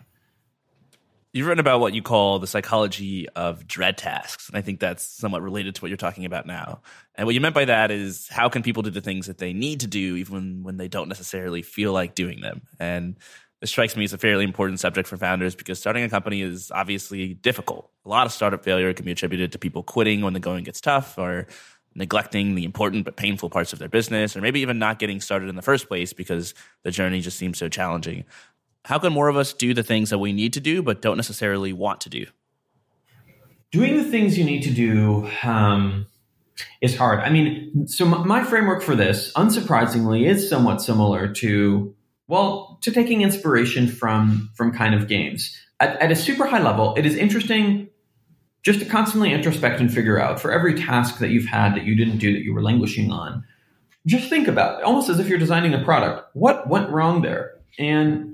You've written about what you call the psychology of dread tasks. And I think that's somewhat related to what you're talking about now. And what you meant by that is how can people do the things that they need to do even when they don't necessarily feel like doing them? And this strikes me as a fairly important subject for founders because starting a company is obviously difficult. A lot of startup failure can be attributed to people quitting when the going gets tough or neglecting the important but painful parts of their business or maybe even not getting started in the first place because the journey just seems so challenging. How can more of us do the things that we need to do but don't necessarily want to do? Doing the things you need to do um, is hard. I mean, so my framework for this, unsurprisingly, is somewhat similar to well, to taking inspiration from from kind of games. At, at a super high level, it is interesting just to constantly introspect and figure out for every task that you've had that you didn't do that you were languishing on. Just think about it, almost as if you're designing a product. What went wrong there? And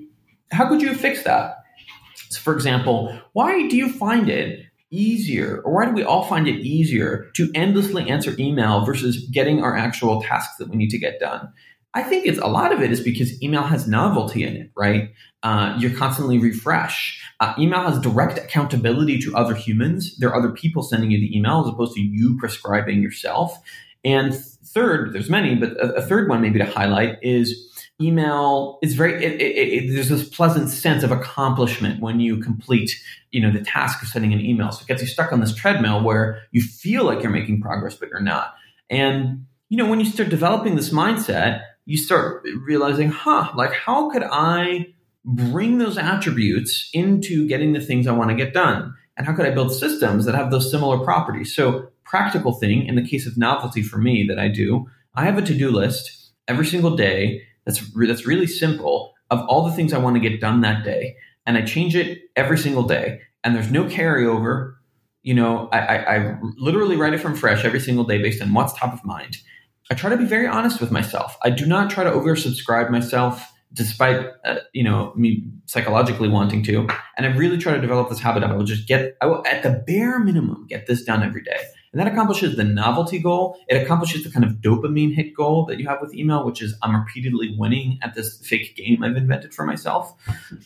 how could you fix that? So for example, why do you find it easier, or why do we all find it easier to endlessly answer email versus getting our actual tasks that we need to get done? I think it's a lot of it is because email has novelty in it, right? Uh, you're constantly refresh. Uh, email has direct accountability to other humans. There are other people sending you the email as opposed to you prescribing yourself. And third, there's many, but a, a third one maybe to highlight is email is very. It, it, it, there's this pleasant sense of accomplishment when you complete, you know, the task of sending an email. So it gets you stuck on this treadmill where you feel like you're making progress, but you're not. And you know, when you start developing this mindset, you start realizing, huh, like how could I bring those attributes into getting the things I want to get done? and how could I build systems that have those similar properties? So, practical thing in the case of novelty for me that I do, I have a to do list every single day that's, re- that's really simple of all the things I want to get done that day. And I change it every single day. And there's no carryover. You know, I, I, I literally write it from fresh every single day based on what's top of mind. I try to be very honest with myself. I do not try to oversubscribe myself despite uh, you know me psychologically wanting to and i really try to develop this habit of i will just get i will at the bare minimum get this done every day and that accomplishes the novelty goal it accomplishes the kind of dopamine hit goal that you have with email which is i'm repeatedly winning at this fake game i've invented for myself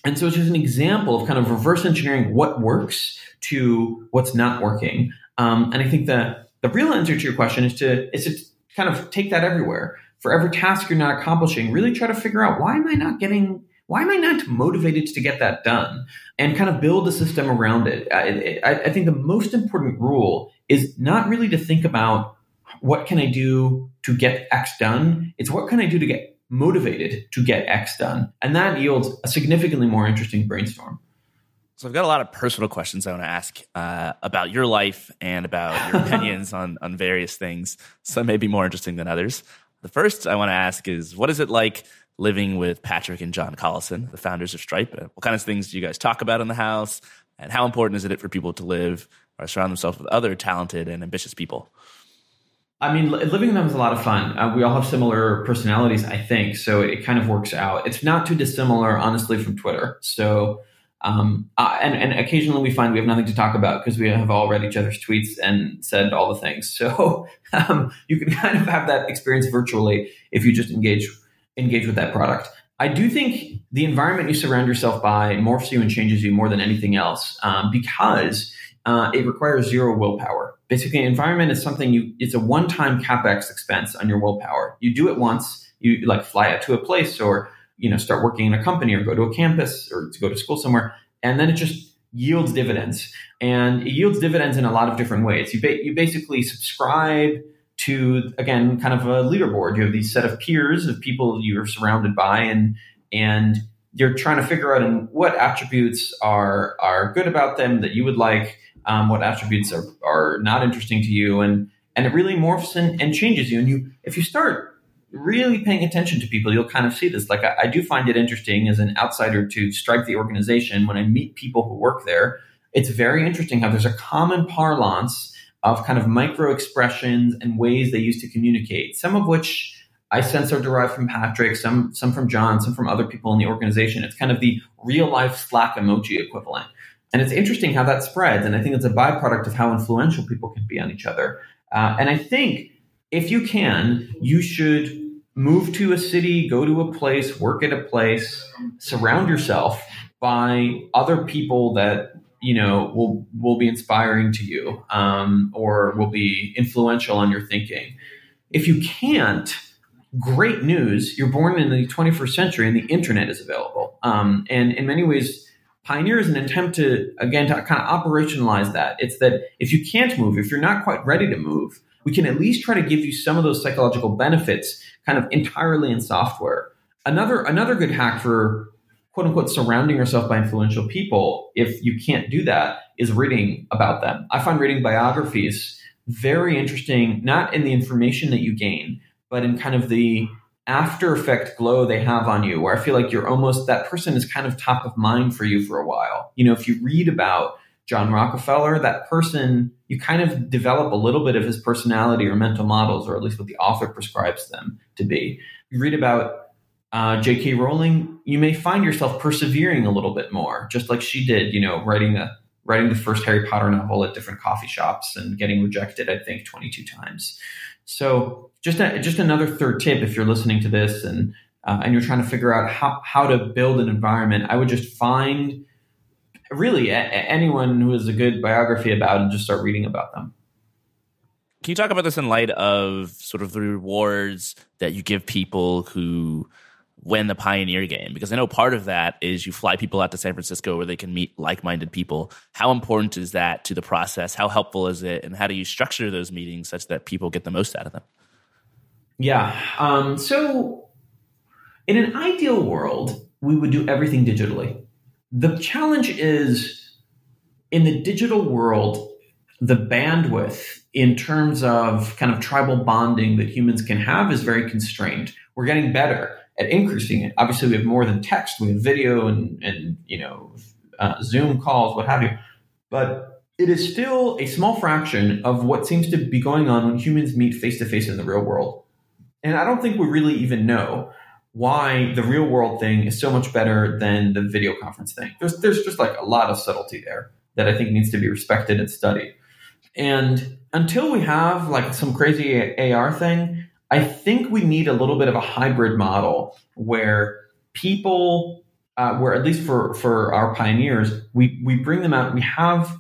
and so it's just an example of kind of reverse engineering what works to what's not working um, and i think that the real answer to your question is to is to kind of take that everywhere for every task you're not accomplishing, really try to figure out why am I not getting, why am I not motivated to get that done? And kind of build a system around it. I, I, I think the most important rule is not really to think about what can I do to get X done. It's what can I do to get motivated to get X done. And that yields a significantly more interesting brainstorm. So I've got a lot of personal questions I want to ask uh, about your life and about your opinions on on various things. Some may be more interesting than others. The first I want to ask is what is it like living with Patrick and John Collison, the founders of Stripe? What kind of things do you guys talk about in the house? And how important is it for people to live or surround themselves with other talented and ambitious people? I mean, living them is a lot of fun. Uh, we all have similar personalities, I think, so it kind of works out. It's not too dissimilar, honestly, from Twitter. So um, uh, and, and occasionally we find we have nothing to talk about because we have all read each other's tweets and said all the things. So um, you can kind of have that experience virtually if you just engage engage with that product. I do think the environment you surround yourself by morphs you and changes you more than anything else um, because uh, it requires zero willpower. Basically, environment is something you it's a one time capex expense on your willpower. You do it once, you like fly out to a place or you know start working in a company or go to a campus or to go to school somewhere and then it just yields dividends and it yields dividends in a lot of different ways you, ba- you basically subscribe to again kind of a leaderboard you have these set of peers of people you're surrounded by and and you're trying to figure out what attributes are are good about them that you would like um, what attributes are, are not interesting to you and and it really morphs and, and changes you and you if you start really paying attention to people, you'll kind of see this. Like, I, I, do find it interesting as an outsider to Stripe the organization when I meet people who work there. It's very interesting how there's a common parlance of kind of micro expressions and ways they use to communicate, some of which I sense are derived from Patrick, some, some from John, some from other people in the organization. It's kind of the real life Slack emoji equivalent. And it's interesting how that spreads. And I think it's a byproduct of how influential people can be on each other. Uh, and I think if you can, you should move to a city, go to a place, work at a place, surround yourself by other people that you know will will be inspiring to you um, or will be influential on your thinking. If you can't, great news! You're born in the 21st century, and the internet is available. Um, and in many ways, Pioneer is an attempt to again to kind of operationalize that. It's that if you can't move, if you're not quite ready to move, we can at least try to give you some of those psychological benefits kind of entirely in software. Another another good hack for quote unquote surrounding yourself by influential people, if you can't do that, is reading about them. I find reading biographies very interesting, not in the information that you gain, but in kind of the after effect glow they have on you, where I feel like you're almost that person is kind of top of mind for you for a while. You know, if you read about John Rockefeller, that person, you kind of develop a little bit of his personality or mental models, or at least what the author prescribes them to be. You read about uh, J.K. Rowling, you may find yourself persevering a little bit more, just like she did, you know, writing the writing the first Harry Potter novel at different coffee shops and getting rejected, I think, 22 times. So just a, just another third tip if you're listening to this and uh, and you're trying to figure out how, how to build an environment, I would just find really a- anyone who has a good biography about and just start reading about them. Can you talk about this in light of sort of the rewards that you give people who win the pioneer game? Because I know part of that is you fly people out to San Francisco where they can meet like minded people. How important is that to the process? How helpful is it? And how do you structure those meetings such that people get the most out of them? Yeah. Um, so, in an ideal world, we would do everything digitally. The challenge is in the digital world, the bandwidth in terms of kind of tribal bonding that humans can have is very constrained. We're getting better at increasing it. Obviously, we have more than text. We have video and and you know uh, Zoom calls, what have you. But it is still a small fraction of what seems to be going on when humans meet face to face in the real world. And I don't think we really even know why the real world thing is so much better than the video conference thing. There's there's just like a lot of subtlety there that I think needs to be respected and studied. And until we have like some crazy AR thing, I think we need a little bit of a hybrid model where people, uh, where at least for for our pioneers, we we bring them out. We have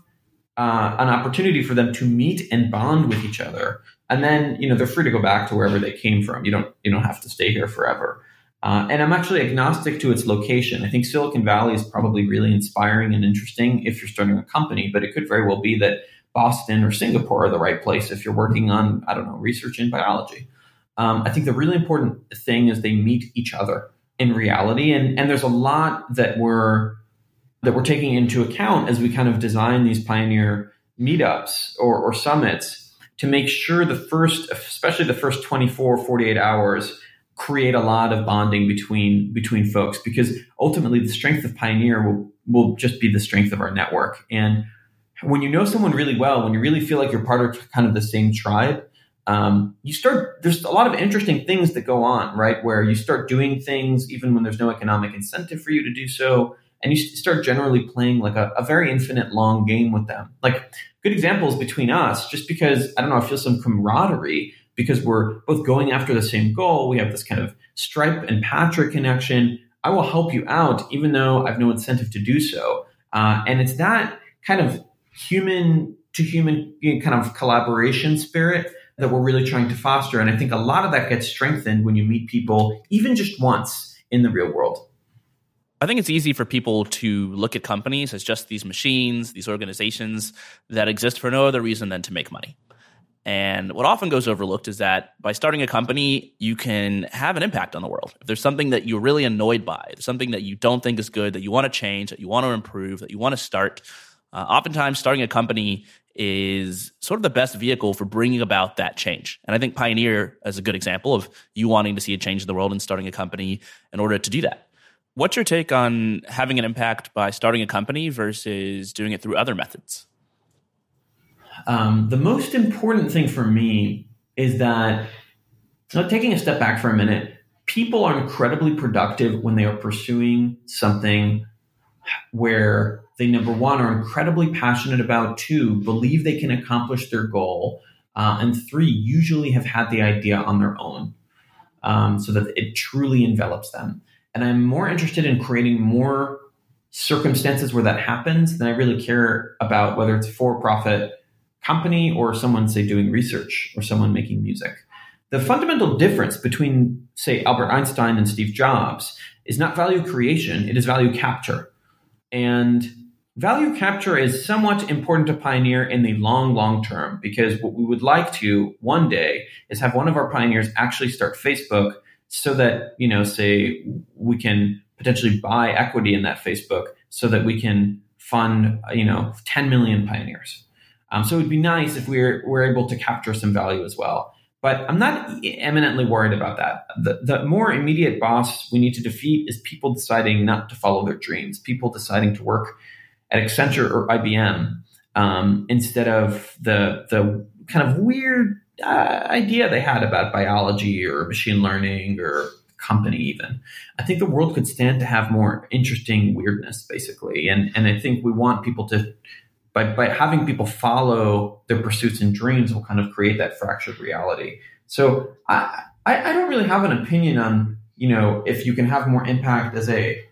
uh, an opportunity for them to meet and bond with each other, and then you know they're free to go back to wherever they came from. You don't you don't have to stay here forever. Uh, and I'm actually agnostic to its location. I think Silicon Valley is probably really inspiring and interesting if you're starting a company, but it could very well be that Boston or Singapore are the right place if you're working on, I don't know, research in biology. Um, I think the really important thing is they meet each other in reality, and and there's a lot that we're that we're taking into account as we kind of design these pioneer meetups or, or summits to make sure the first, especially the first 24, 48 hours, create a lot of bonding between between folks because ultimately the strength of Pioneer will will just be the strength of our network. And when you know someone really well, when you really feel like you're part of kind of the same tribe, um, you start there's a lot of interesting things that go on right where you start doing things even when there's no economic incentive for you to do so and you start generally playing like a, a very infinite long game with them like good examples between us just because i don't know i feel some camaraderie because we're both going after the same goal we have this kind of stripe and patrick connection i will help you out even though i've no incentive to do so uh, and it's that kind of human to human kind of collaboration spirit that we're really trying to foster. And I think a lot of that gets strengthened when you meet people, even just once in the real world. I think it's easy for people to look at companies as just these machines, these organizations that exist for no other reason than to make money. And what often goes overlooked is that by starting a company, you can have an impact on the world. If there's something that you're really annoyed by, something that you don't think is good, that you want to change, that you want to improve, that you want to start, uh, oftentimes starting a company is sort of the best vehicle for bringing about that change. And I think Pioneer is a good example of you wanting to see a change in the world and starting a company in order to do that. What's your take on having an impact by starting a company versus doing it through other methods? Um, the most important thing for me is that, now taking a step back for a minute, people are incredibly productive when they are pursuing something where they number one are incredibly passionate about two believe they can accomplish their goal uh, and three usually have had the idea on their own um, so that it truly envelops them and i'm more interested in creating more circumstances where that happens than i really care about whether it's a for profit company or someone say doing research or someone making music. The fundamental difference between say albert einstein and steve jobs is not value creation it is value capture. And value capture is somewhat important to Pioneer in the long, long term because what we would like to one day is have one of our pioneers actually start Facebook so that, you know, say we can potentially buy equity in that Facebook so that we can fund, you know, 10 million pioneers. Um, so it would be nice if we we're, we're able to capture some value as well. But I'm not eminently worried about that. The, the more immediate boss we need to defeat is people deciding not to follow their dreams, people deciding to work at Accenture or IBM um, instead of the the kind of weird uh, idea they had about biology or machine learning or company even. I think the world could stand to have more interesting weirdness, basically, and and I think we want people to. By, by having people follow their pursuits and dreams will kind of create that fractured reality. So I, I, I don't really have an opinion on you know if you can have more impact as a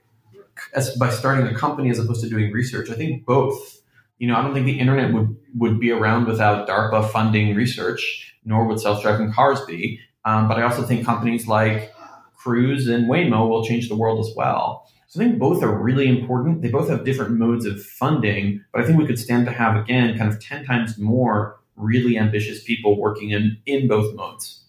as by starting a company as opposed to doing research. I think both. You know, I don't think the internet would would be around without DARPA funding research, nor would self-driving cars be. Um, but I also think companies like Cruise and Waymo will change the world as well. So I think both are really important. They both have different modes of funding, but I think we could stand to have again kind of ten times more really ambitious people working in in both modes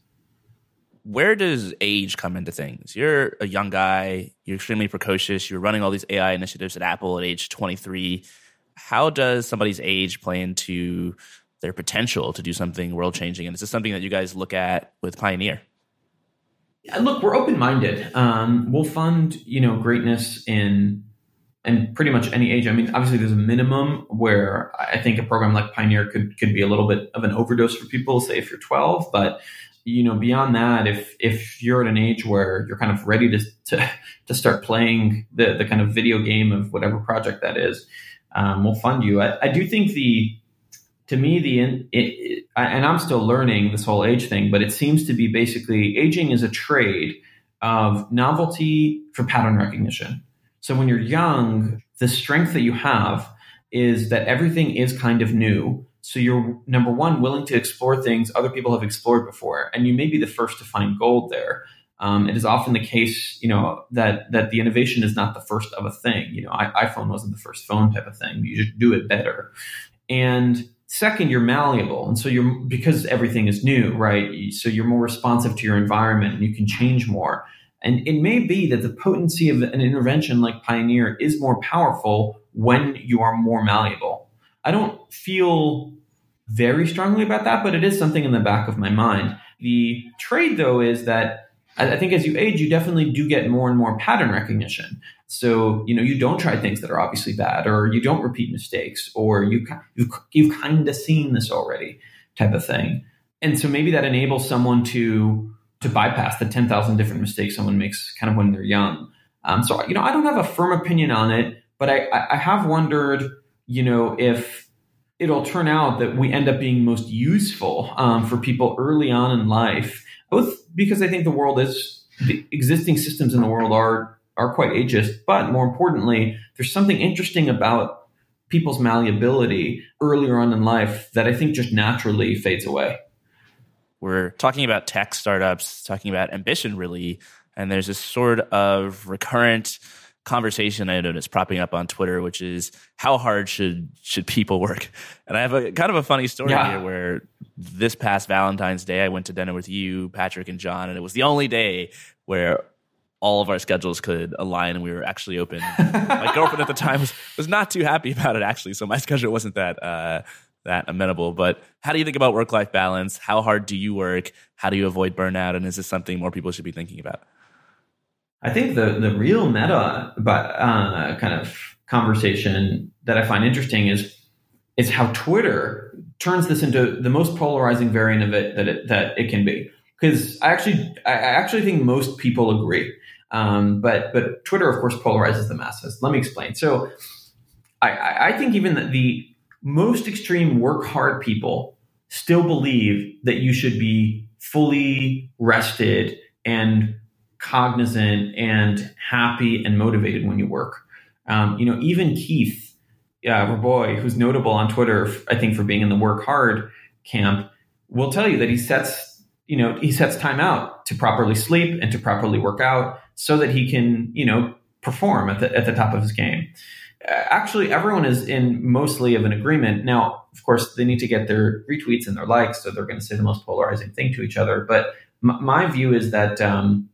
where does age come into things? You're a young guy, you're extremely precocious, you're running all these AI initiatives at Apple at age 23. How does somebody's age play into their potential to do something world changing? And is this something that you guys look at with Pioneer? Look, we're open minded. Um, we'll fund you know greatness in and pretty much any age. I mean, obviously there's a minimum where I think a program like Pioneer could could be a little bit of an overdose for people, say if you're 12, but you know, beyond that, if if you're at an age where you're kind of ready to to, to start playing the the kind of video game of whatever project that is, um, we'll fund you. I, I do think the to me the it, it, and I'm still learning this whole age thing, but it seems to be basically aging is a trade of novelty for pattern recognition. So when you're young, the strength that you have is that everything is kind of new. So you're number one willing to explore things other people have explored before, and you may be the first to find gold there. Um, it is often the case, you know, that that the innovation is not the first of a thing. You know, I, iPhone wasn't the first phone type of thing. You just do it better. And second, you're malleable, and so you're because everything is new, right? So you're more responsive to your environment, and you can change more. And it may be that the potency of an intervention like Pioneer is more powerful when you are more malleable. I don't feel very strongly about that, but it is something in the back of my mind. The trade, though, is that I think as you age, you definitely do get more and more pattern recognition. So you know you don't try things that are obviously bad, or you don't repeat mistakes, or you you've, you've kind of seen this already, type of thing. And so maybe that enables someone to to bypass the 10,000 different mistakes someone makes kind of when they're young. Um, so, you know, I don't have a firm opinion on it, but I, I have wondered, you know, if it'll turn out that we end up being most useful um, for people early on in life, both because I think the world is, the existing systems in the world are, are quite ageist, but more importantly, there's something interesting about people's malleability earlier on in life that I think just naturally fades away we're talking about tech startups, talking about ambition, really. And there's this sort of recurrent conversation I noticed propping up on Twitter, which is how hard should should people work? And I have a kind of a funny story yeah. here where this past Valentine's Day I went to dinner with you, Patrick, and John, and it was the only day where all of our schedules could align and we were actually open. my girlfriend at the time was, was not too happy about it actually, so my schedule wasn't that uh, that amenable. But how do you think about work life balance? How hard do you work? How do you avoid burnout? And is this something more people should be thinking about? I think the the real meta but uh, kind of conversation that I find interesting is is how Twitter turns this into the most polarizing variant of it that it, that it can be. Because I actually I actually think most people agree, um, but but Twitter of course polarizes the masses. Let me explain. So I, I think even the most extreme work hard people still believe that you should be fully rested and cognizant and happy and motivated when you work. Um, you know, even Keith uh, Rabois, who's notable on Twitter, I think, for being in the work hard camp, will tell you that he sets, you know, he sets time out to properly sleep and to properly work out so that he can, you know, perform at the, at the top of his game actually everyone is in mostly of an agreement. Now, of course, they need to get their retweets and their likes, so they're going to say the most polarizing thing to each other. But my view is that um,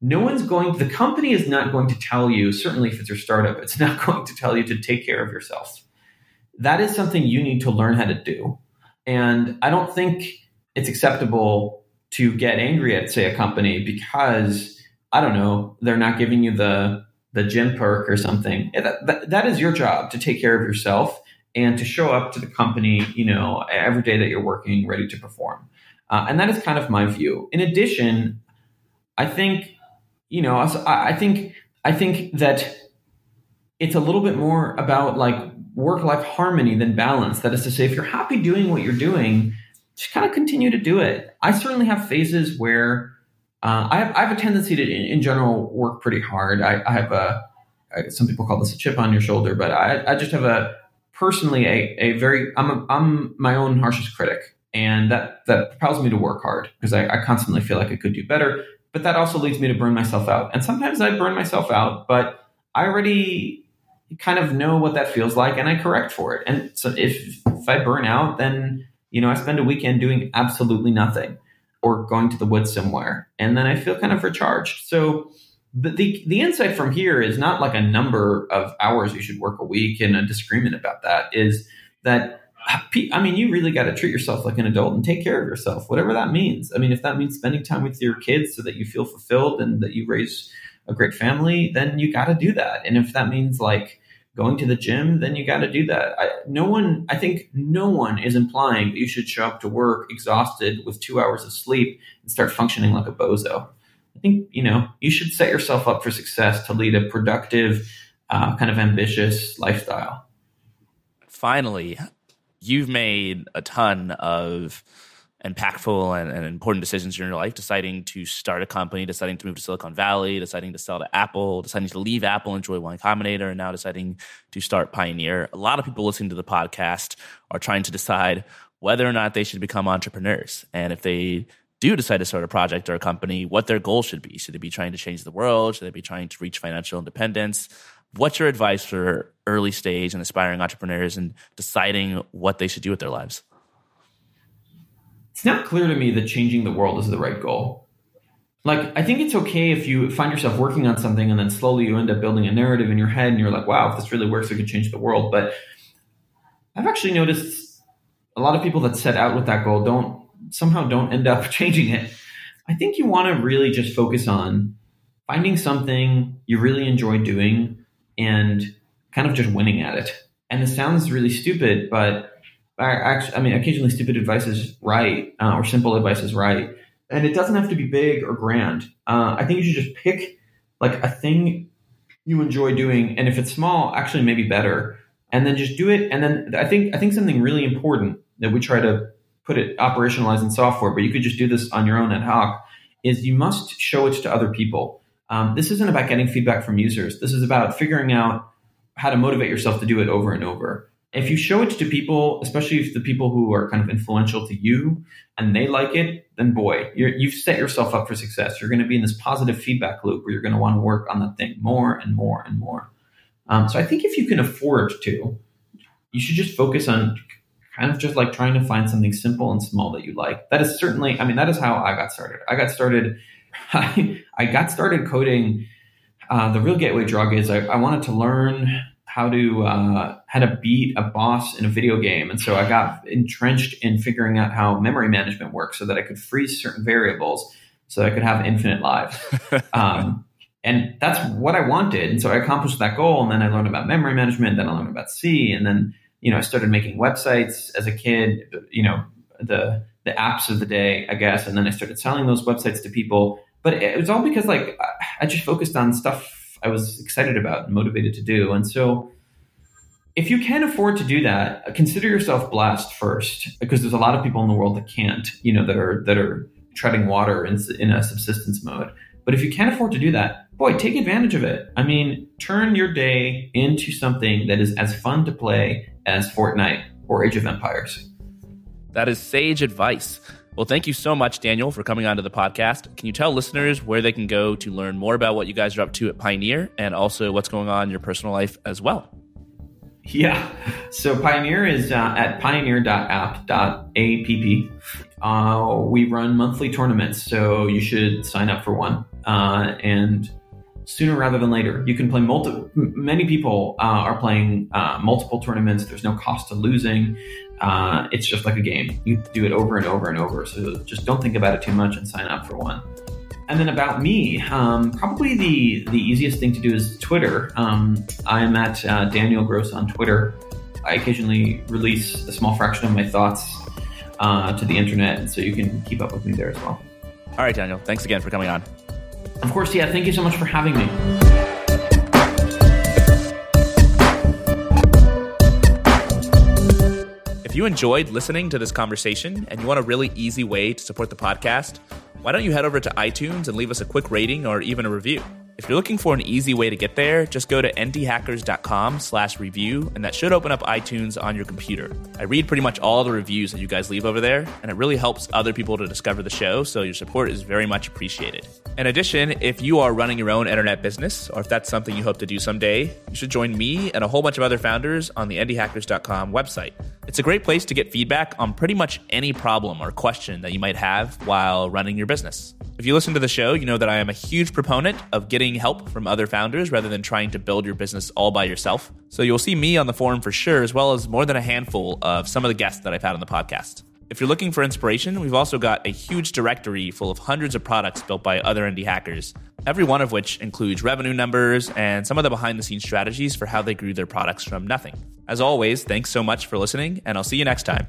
no one's going. The company is not going to tell you. Certainly, if it's your startup, it's not going to tell you to take care of yourself. That is something you need to learn how to do. And I don't think it's acceptable to get angry at, say, a company because I don't know they're not giving you the the gym perk or something. That, that, that is your job to take care of yourself and to show up to the company, you know, every day that you're working, ready to perform. Uh, and that is kind of my view. In addition, I think, you know, I think I think that it's a little bit more about like work life harmony than balance. That is to say, if you're happy doing what you're doing, just kind of continue to do it. I certainly have phases where uh, I, have, I have a tendency to, in, in general, work pretty hard. I, I have a, some people call this a chip on your shoulder, but I, I just have a, personally, a, a very, I'm, a, I'm my own harshest critic. And that, that propels me to work hard because I, I constantly feel like I could do better. But that also leads me to burn myself out. And sometimes I burn myself out, but I already kind of know what that feels like and I correct for it. And so if, if I burn out, then, you know, I spend a weekend doing absolutely nothing or going to the woods somewhere. And then I feel kind of recharged. So but the the insight from here is not like a number of hours you should work a week and a disagreement about that is that I mean, you really got to treat yourself like an adult and take care of yourself, whatever that means. I mean, if that means spending time with your kids so that you feel fulfilled and that you raise a great family, then you got to do that. And if that means like going to the gym, then you got to do that. I, no one, I think no one is implying that you should show up to work exhausted with two hours of sleep and start functioning like a bozo. I think, you know, you should set yourself up for success to lead a productive, uh, kind of ambitious lifestyle. Finally, you've made a ton of impactful and, and, important decisions in your life, deciding to start a company, deciding to move to Silicon Valley, deciding to sell to Apple, deciding to leave Apple, enjoy Y Combinator, and now deciding to start Pioneer. A lot of people listening to the podcast are trying to decide whether or not they should become entrepreneurs. And if they do decide to start a project or a company, what their goal should be. Should they be trying to change the world? Should they be trying to reach financial independence? What's your advice for early stage and aspiring entrepreneurs and deciding what they should do with their lives? It's not clear to me that changing the world is the right goal. Like, I think it's okay if you find yourself working on something and then slowly you end up building a narrative in your head and you're like, wow, if this really works, it could change the world. But I've actually noticed a lot of people that set out with that goal don't somehow don't end up changing it. I think you want to really just focus on finding something you really enjoy doing and kind of just winning at it. And this sounds really stupid, but I, actually, I mean, occasionally stupid advice is right, uh, or simple advice is right. And it doesn't have to be big or grand. Uh, I think you should just pick like a thing you enjoy doing, and if it's small, actually maybe better, and then just do it. And then I think I think something really important that we try to put it operationalize in software, but you could just do this on your own ad hoc, is you must show it to other people. Um, this isn't about getting feedback from users. This is about figuring out how to motivate yourself to do it over and over. If you show it to people, especially if the people who are kind of influential to you and they like it, then boy, you have set yourself up for success. You're going to be in this positive feedback loop where you're going to want to work on that thing more and more and more. Um, so I think if you can afford to, you should just focus on kind of just like trying to find something simple and small that you like. That is certainly, I mean, that is how I got started. I got started I, I got started coding. Uh, the real gateway drug is I, I wanted to learn how to uh, how to beat a boss in a video game, and so I got entrenched in figuring out how memory management works, so that I could freeze certain variables, so I could have infinite lives. Um, and that's what I wanted, and so I accomplished that goal. And then I learned about memory management. Then I learned about C, and then you know I started making websites as a kid. You know the the apps of the day, I guess, and then I started selling those websites to people but it was all because like I just focused on stuff I was excited about and motivated to do. And so if you can afford to do that, consider yourself blessed first, because there's a lot of people in the world that can't, you know, that are that are treading water in, in a subsistence mode. But if you can't afford to do that, boy, take advantage of it. I mean, turn your day into something that is as fun to play as Fortnite or Age of Empires. That is sage advice. Well, thank you so much, Daniel, for coming onto the podcast. Can you tell listeners where they can go to learn more about what you guys are up to at Pioneer and also what's going on in your personal life as well? Yeah. So Pioneer is uh, at pioneer.app.app. Uh, we run monthly tournaments, so you should sign up for one. Uh, and sooner rather than later, you can play multiple. Many people uh, are playing uh, multiple tournaments. There's no cost to losing. Uh, it's just like a game. You do it over and over and over. So just don't think about it too much and sign up for one. And then about me, um, probably the the easiest thing to do is Twitter. Um, I am at uh, Daniel Gross on Twitter. I occasionally release a small fraction of my thoughts uh, to the internet, so you can keep up with me there as well. All right, Daniel. Thanks again for coming on. Of course, yeah. Thank you so much for having me. You enjoyed listening to this conversation and you want a really easy way to support the podcast, why don't you head over to iTunes and leave us a quick rating or even a review? If you're looking for an easy way to get there, just go to indiehackers.com slash review, and that should open up iTunes on your computer. I read pretty much all the reviews that you guys leave over there, and it really helps other people to discover the show, so your support is very much appreciated. In addition, if you are running your own internet business, or if that's something you hope to do someday, you should join me and a whole bunch of other founders on the indiehackers.com website. It's a great place to get feedback on pretty much any problem or question that you might have while running your business. If you listen to the show, you know that I am a huge proponent of getting help from other founders rather than trying to build your business all by yourself. So you'll see me on the forum for sure, as well as more than a handful of some of the guests that I've had on the podcast. If you're looking for inspiration, we've also got a huge directory full of hundreds of products built by other indie hackers, every one of which includes revenue numbers and some of the behind the scenes strategies for how they grew their products from nothing. As always, thanks so much for listening, and I'll see you next time.